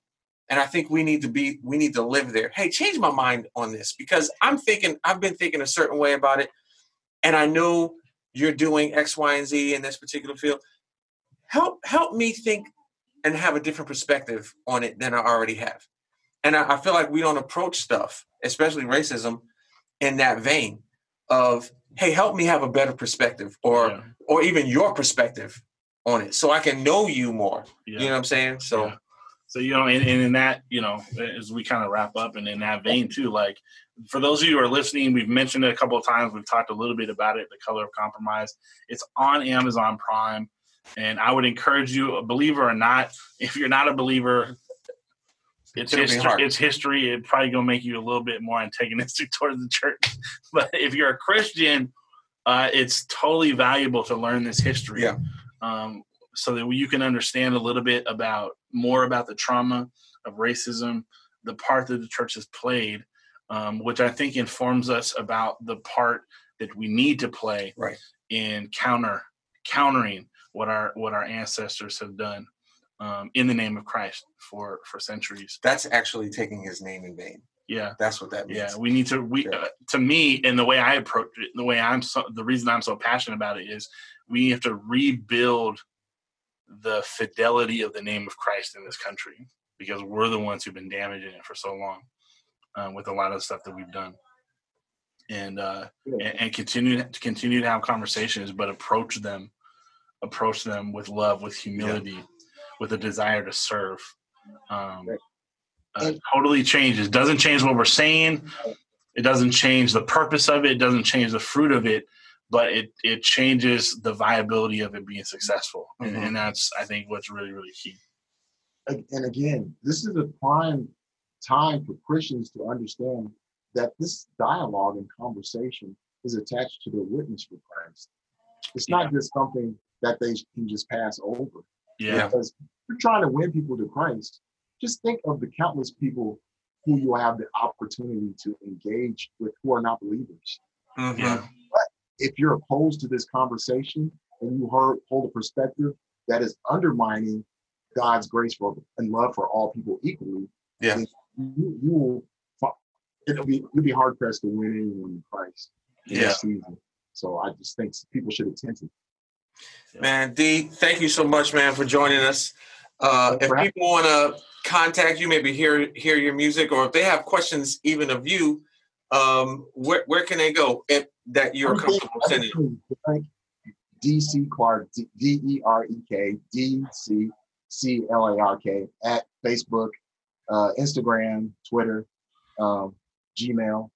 And I think we need to be we need to live there. Hey, change my mind on this because I'm thinking I've been thinking a certain way about it and I know you're doing X, Y, and Z in this particular field. Help help me think and have a different perspective on it than I already have. And I, I feel like we don't approach stuff, especially racism, in that vein of, hey, help me have a better perspective or Yeah. or even your perspective on it so I can know you more. Yeah. You know what I'm saying? So Yeah. So you know, and, and in that, you know, as we kind of wrap up, and in that vein too, like for those of you who are listening, we've mentioned it a couple of times. We've talked a little bit about it, the color of compromise. It's on Amazon Prime, and I would encourage you, a believer or not, if you're not a believer, it's history. It's history. It probably gonna make you a little bit more antagonistic [laughs] towards the church. But if you're a Christian, uh, it's totally valuable to learn this history. Yeah. Um, so that you can understand a little bit about more about the trauma of racism, the part that the church has played, um, which I think informs us about the part that we need to play Right. in counter countering what our what our ancestors have done. um, in the name of Christ for for centuries. That's actually taking his name in vain. Yeah, That's what that means. yeah. We need to. We Yeah. uh, to me, and the way I approach it, the way I'm so, the reason I'm so passionate about it is we have to rebuild the fidelity of the name of Christ in this country because we're the ones who've been damaging it for so long um, with a lot of stuff that we've done. And uh, and, and continue to continue to have conversations, but approach them, approach them with love, with humility, with a desire to serve. Um, uh, totally changes. Doesn't change what we're saying. It doesn't change the purpose of it. It doesn't change the fruit of it, but it it changes the viability of it being successful. And, Mhm. and that's I think what's really really key. And again, this is a prime time for Christians to understand that this dialogue and conversation is attached to their witness for Christ. It's not just something that they can just pass over. Yeah. Because if you're trying to win people to Christ, just think of the countless people who you have the opportunity to engage with who are not believers. Mhm. Yeah. If you're opposed to this conversation and you heard, hold a perspective that is undermining God's grace for and love for all people equally, Yeah. then you, you will it'll be you'll be hard pressed to win anyone in Christ in Yeah. this. So I just think people should attend to Man, D, thank you so much, man, for joining us. Uh, if people want to contact you, maybe hear hear your music, or if they have questions even of you, um, where where can they go if that you're I think- comfortable I sending? think- DC Clark, D E R E K, D C C L A R K, at Facebook, uh, Instagram, Twitter, um, Gmail.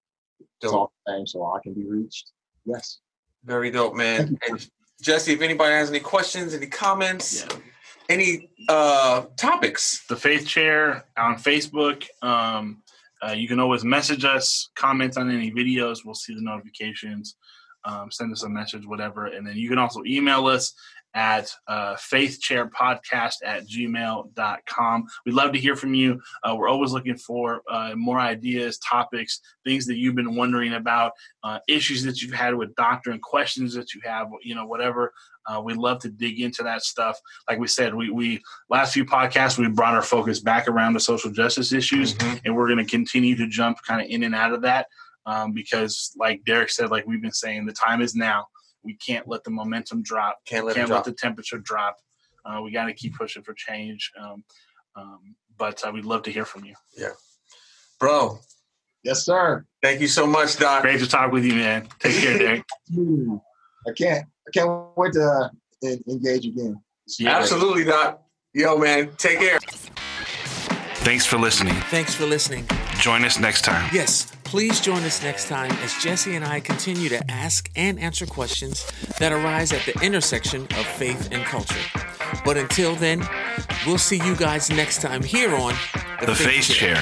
It's all the same, so I can be reached. Yes. Very dope, man. And Jesse, if anybody has any questions, any comments, Yeah. any uh, topics, the Faith Chair on Facebook. Um, uh, you can always message us, comment on any videos. We'll see the notifications. Um, send us a message, whatever. And then you can also email us at uh, faithchairpodcast at gmail.com. We'd love to hear from you. Uh, we're always looking for uh, more ideas, topics, things that you've been wondering about, uh, issues that you've had with doctrine, questions that you have, you know, whatever. Uh, we love to dig into that stuff. Like we said, we, we last few podcasts we brought our focus back around the social justice issues, Mhm. and we're going to continue to jump kind of in and out of that um, because, like Derek said, like we've been saying, the time is now. We can't let the momentum drop. can't let can't it drop. the temperature drop. Uh, we got to keep pushing for change. Um, um, but uh, we'd love to hear from you. Yeah, bro, Yes, sir. thank you so much, Doc. Great to talk with you, man. Take care, Derek. [laughs] I can't. I can't wait to uh, engage again. Yeah. Absolutely, Doc. Yo, man, take care. Thanks for listening. Thanks for listening. Join us next time. Yes, please join us next time as Jesse and I continue to ask and answer questions that arise at the intersection of faith and culture. But until then, we'll see you guys next time here on The Faith Chair.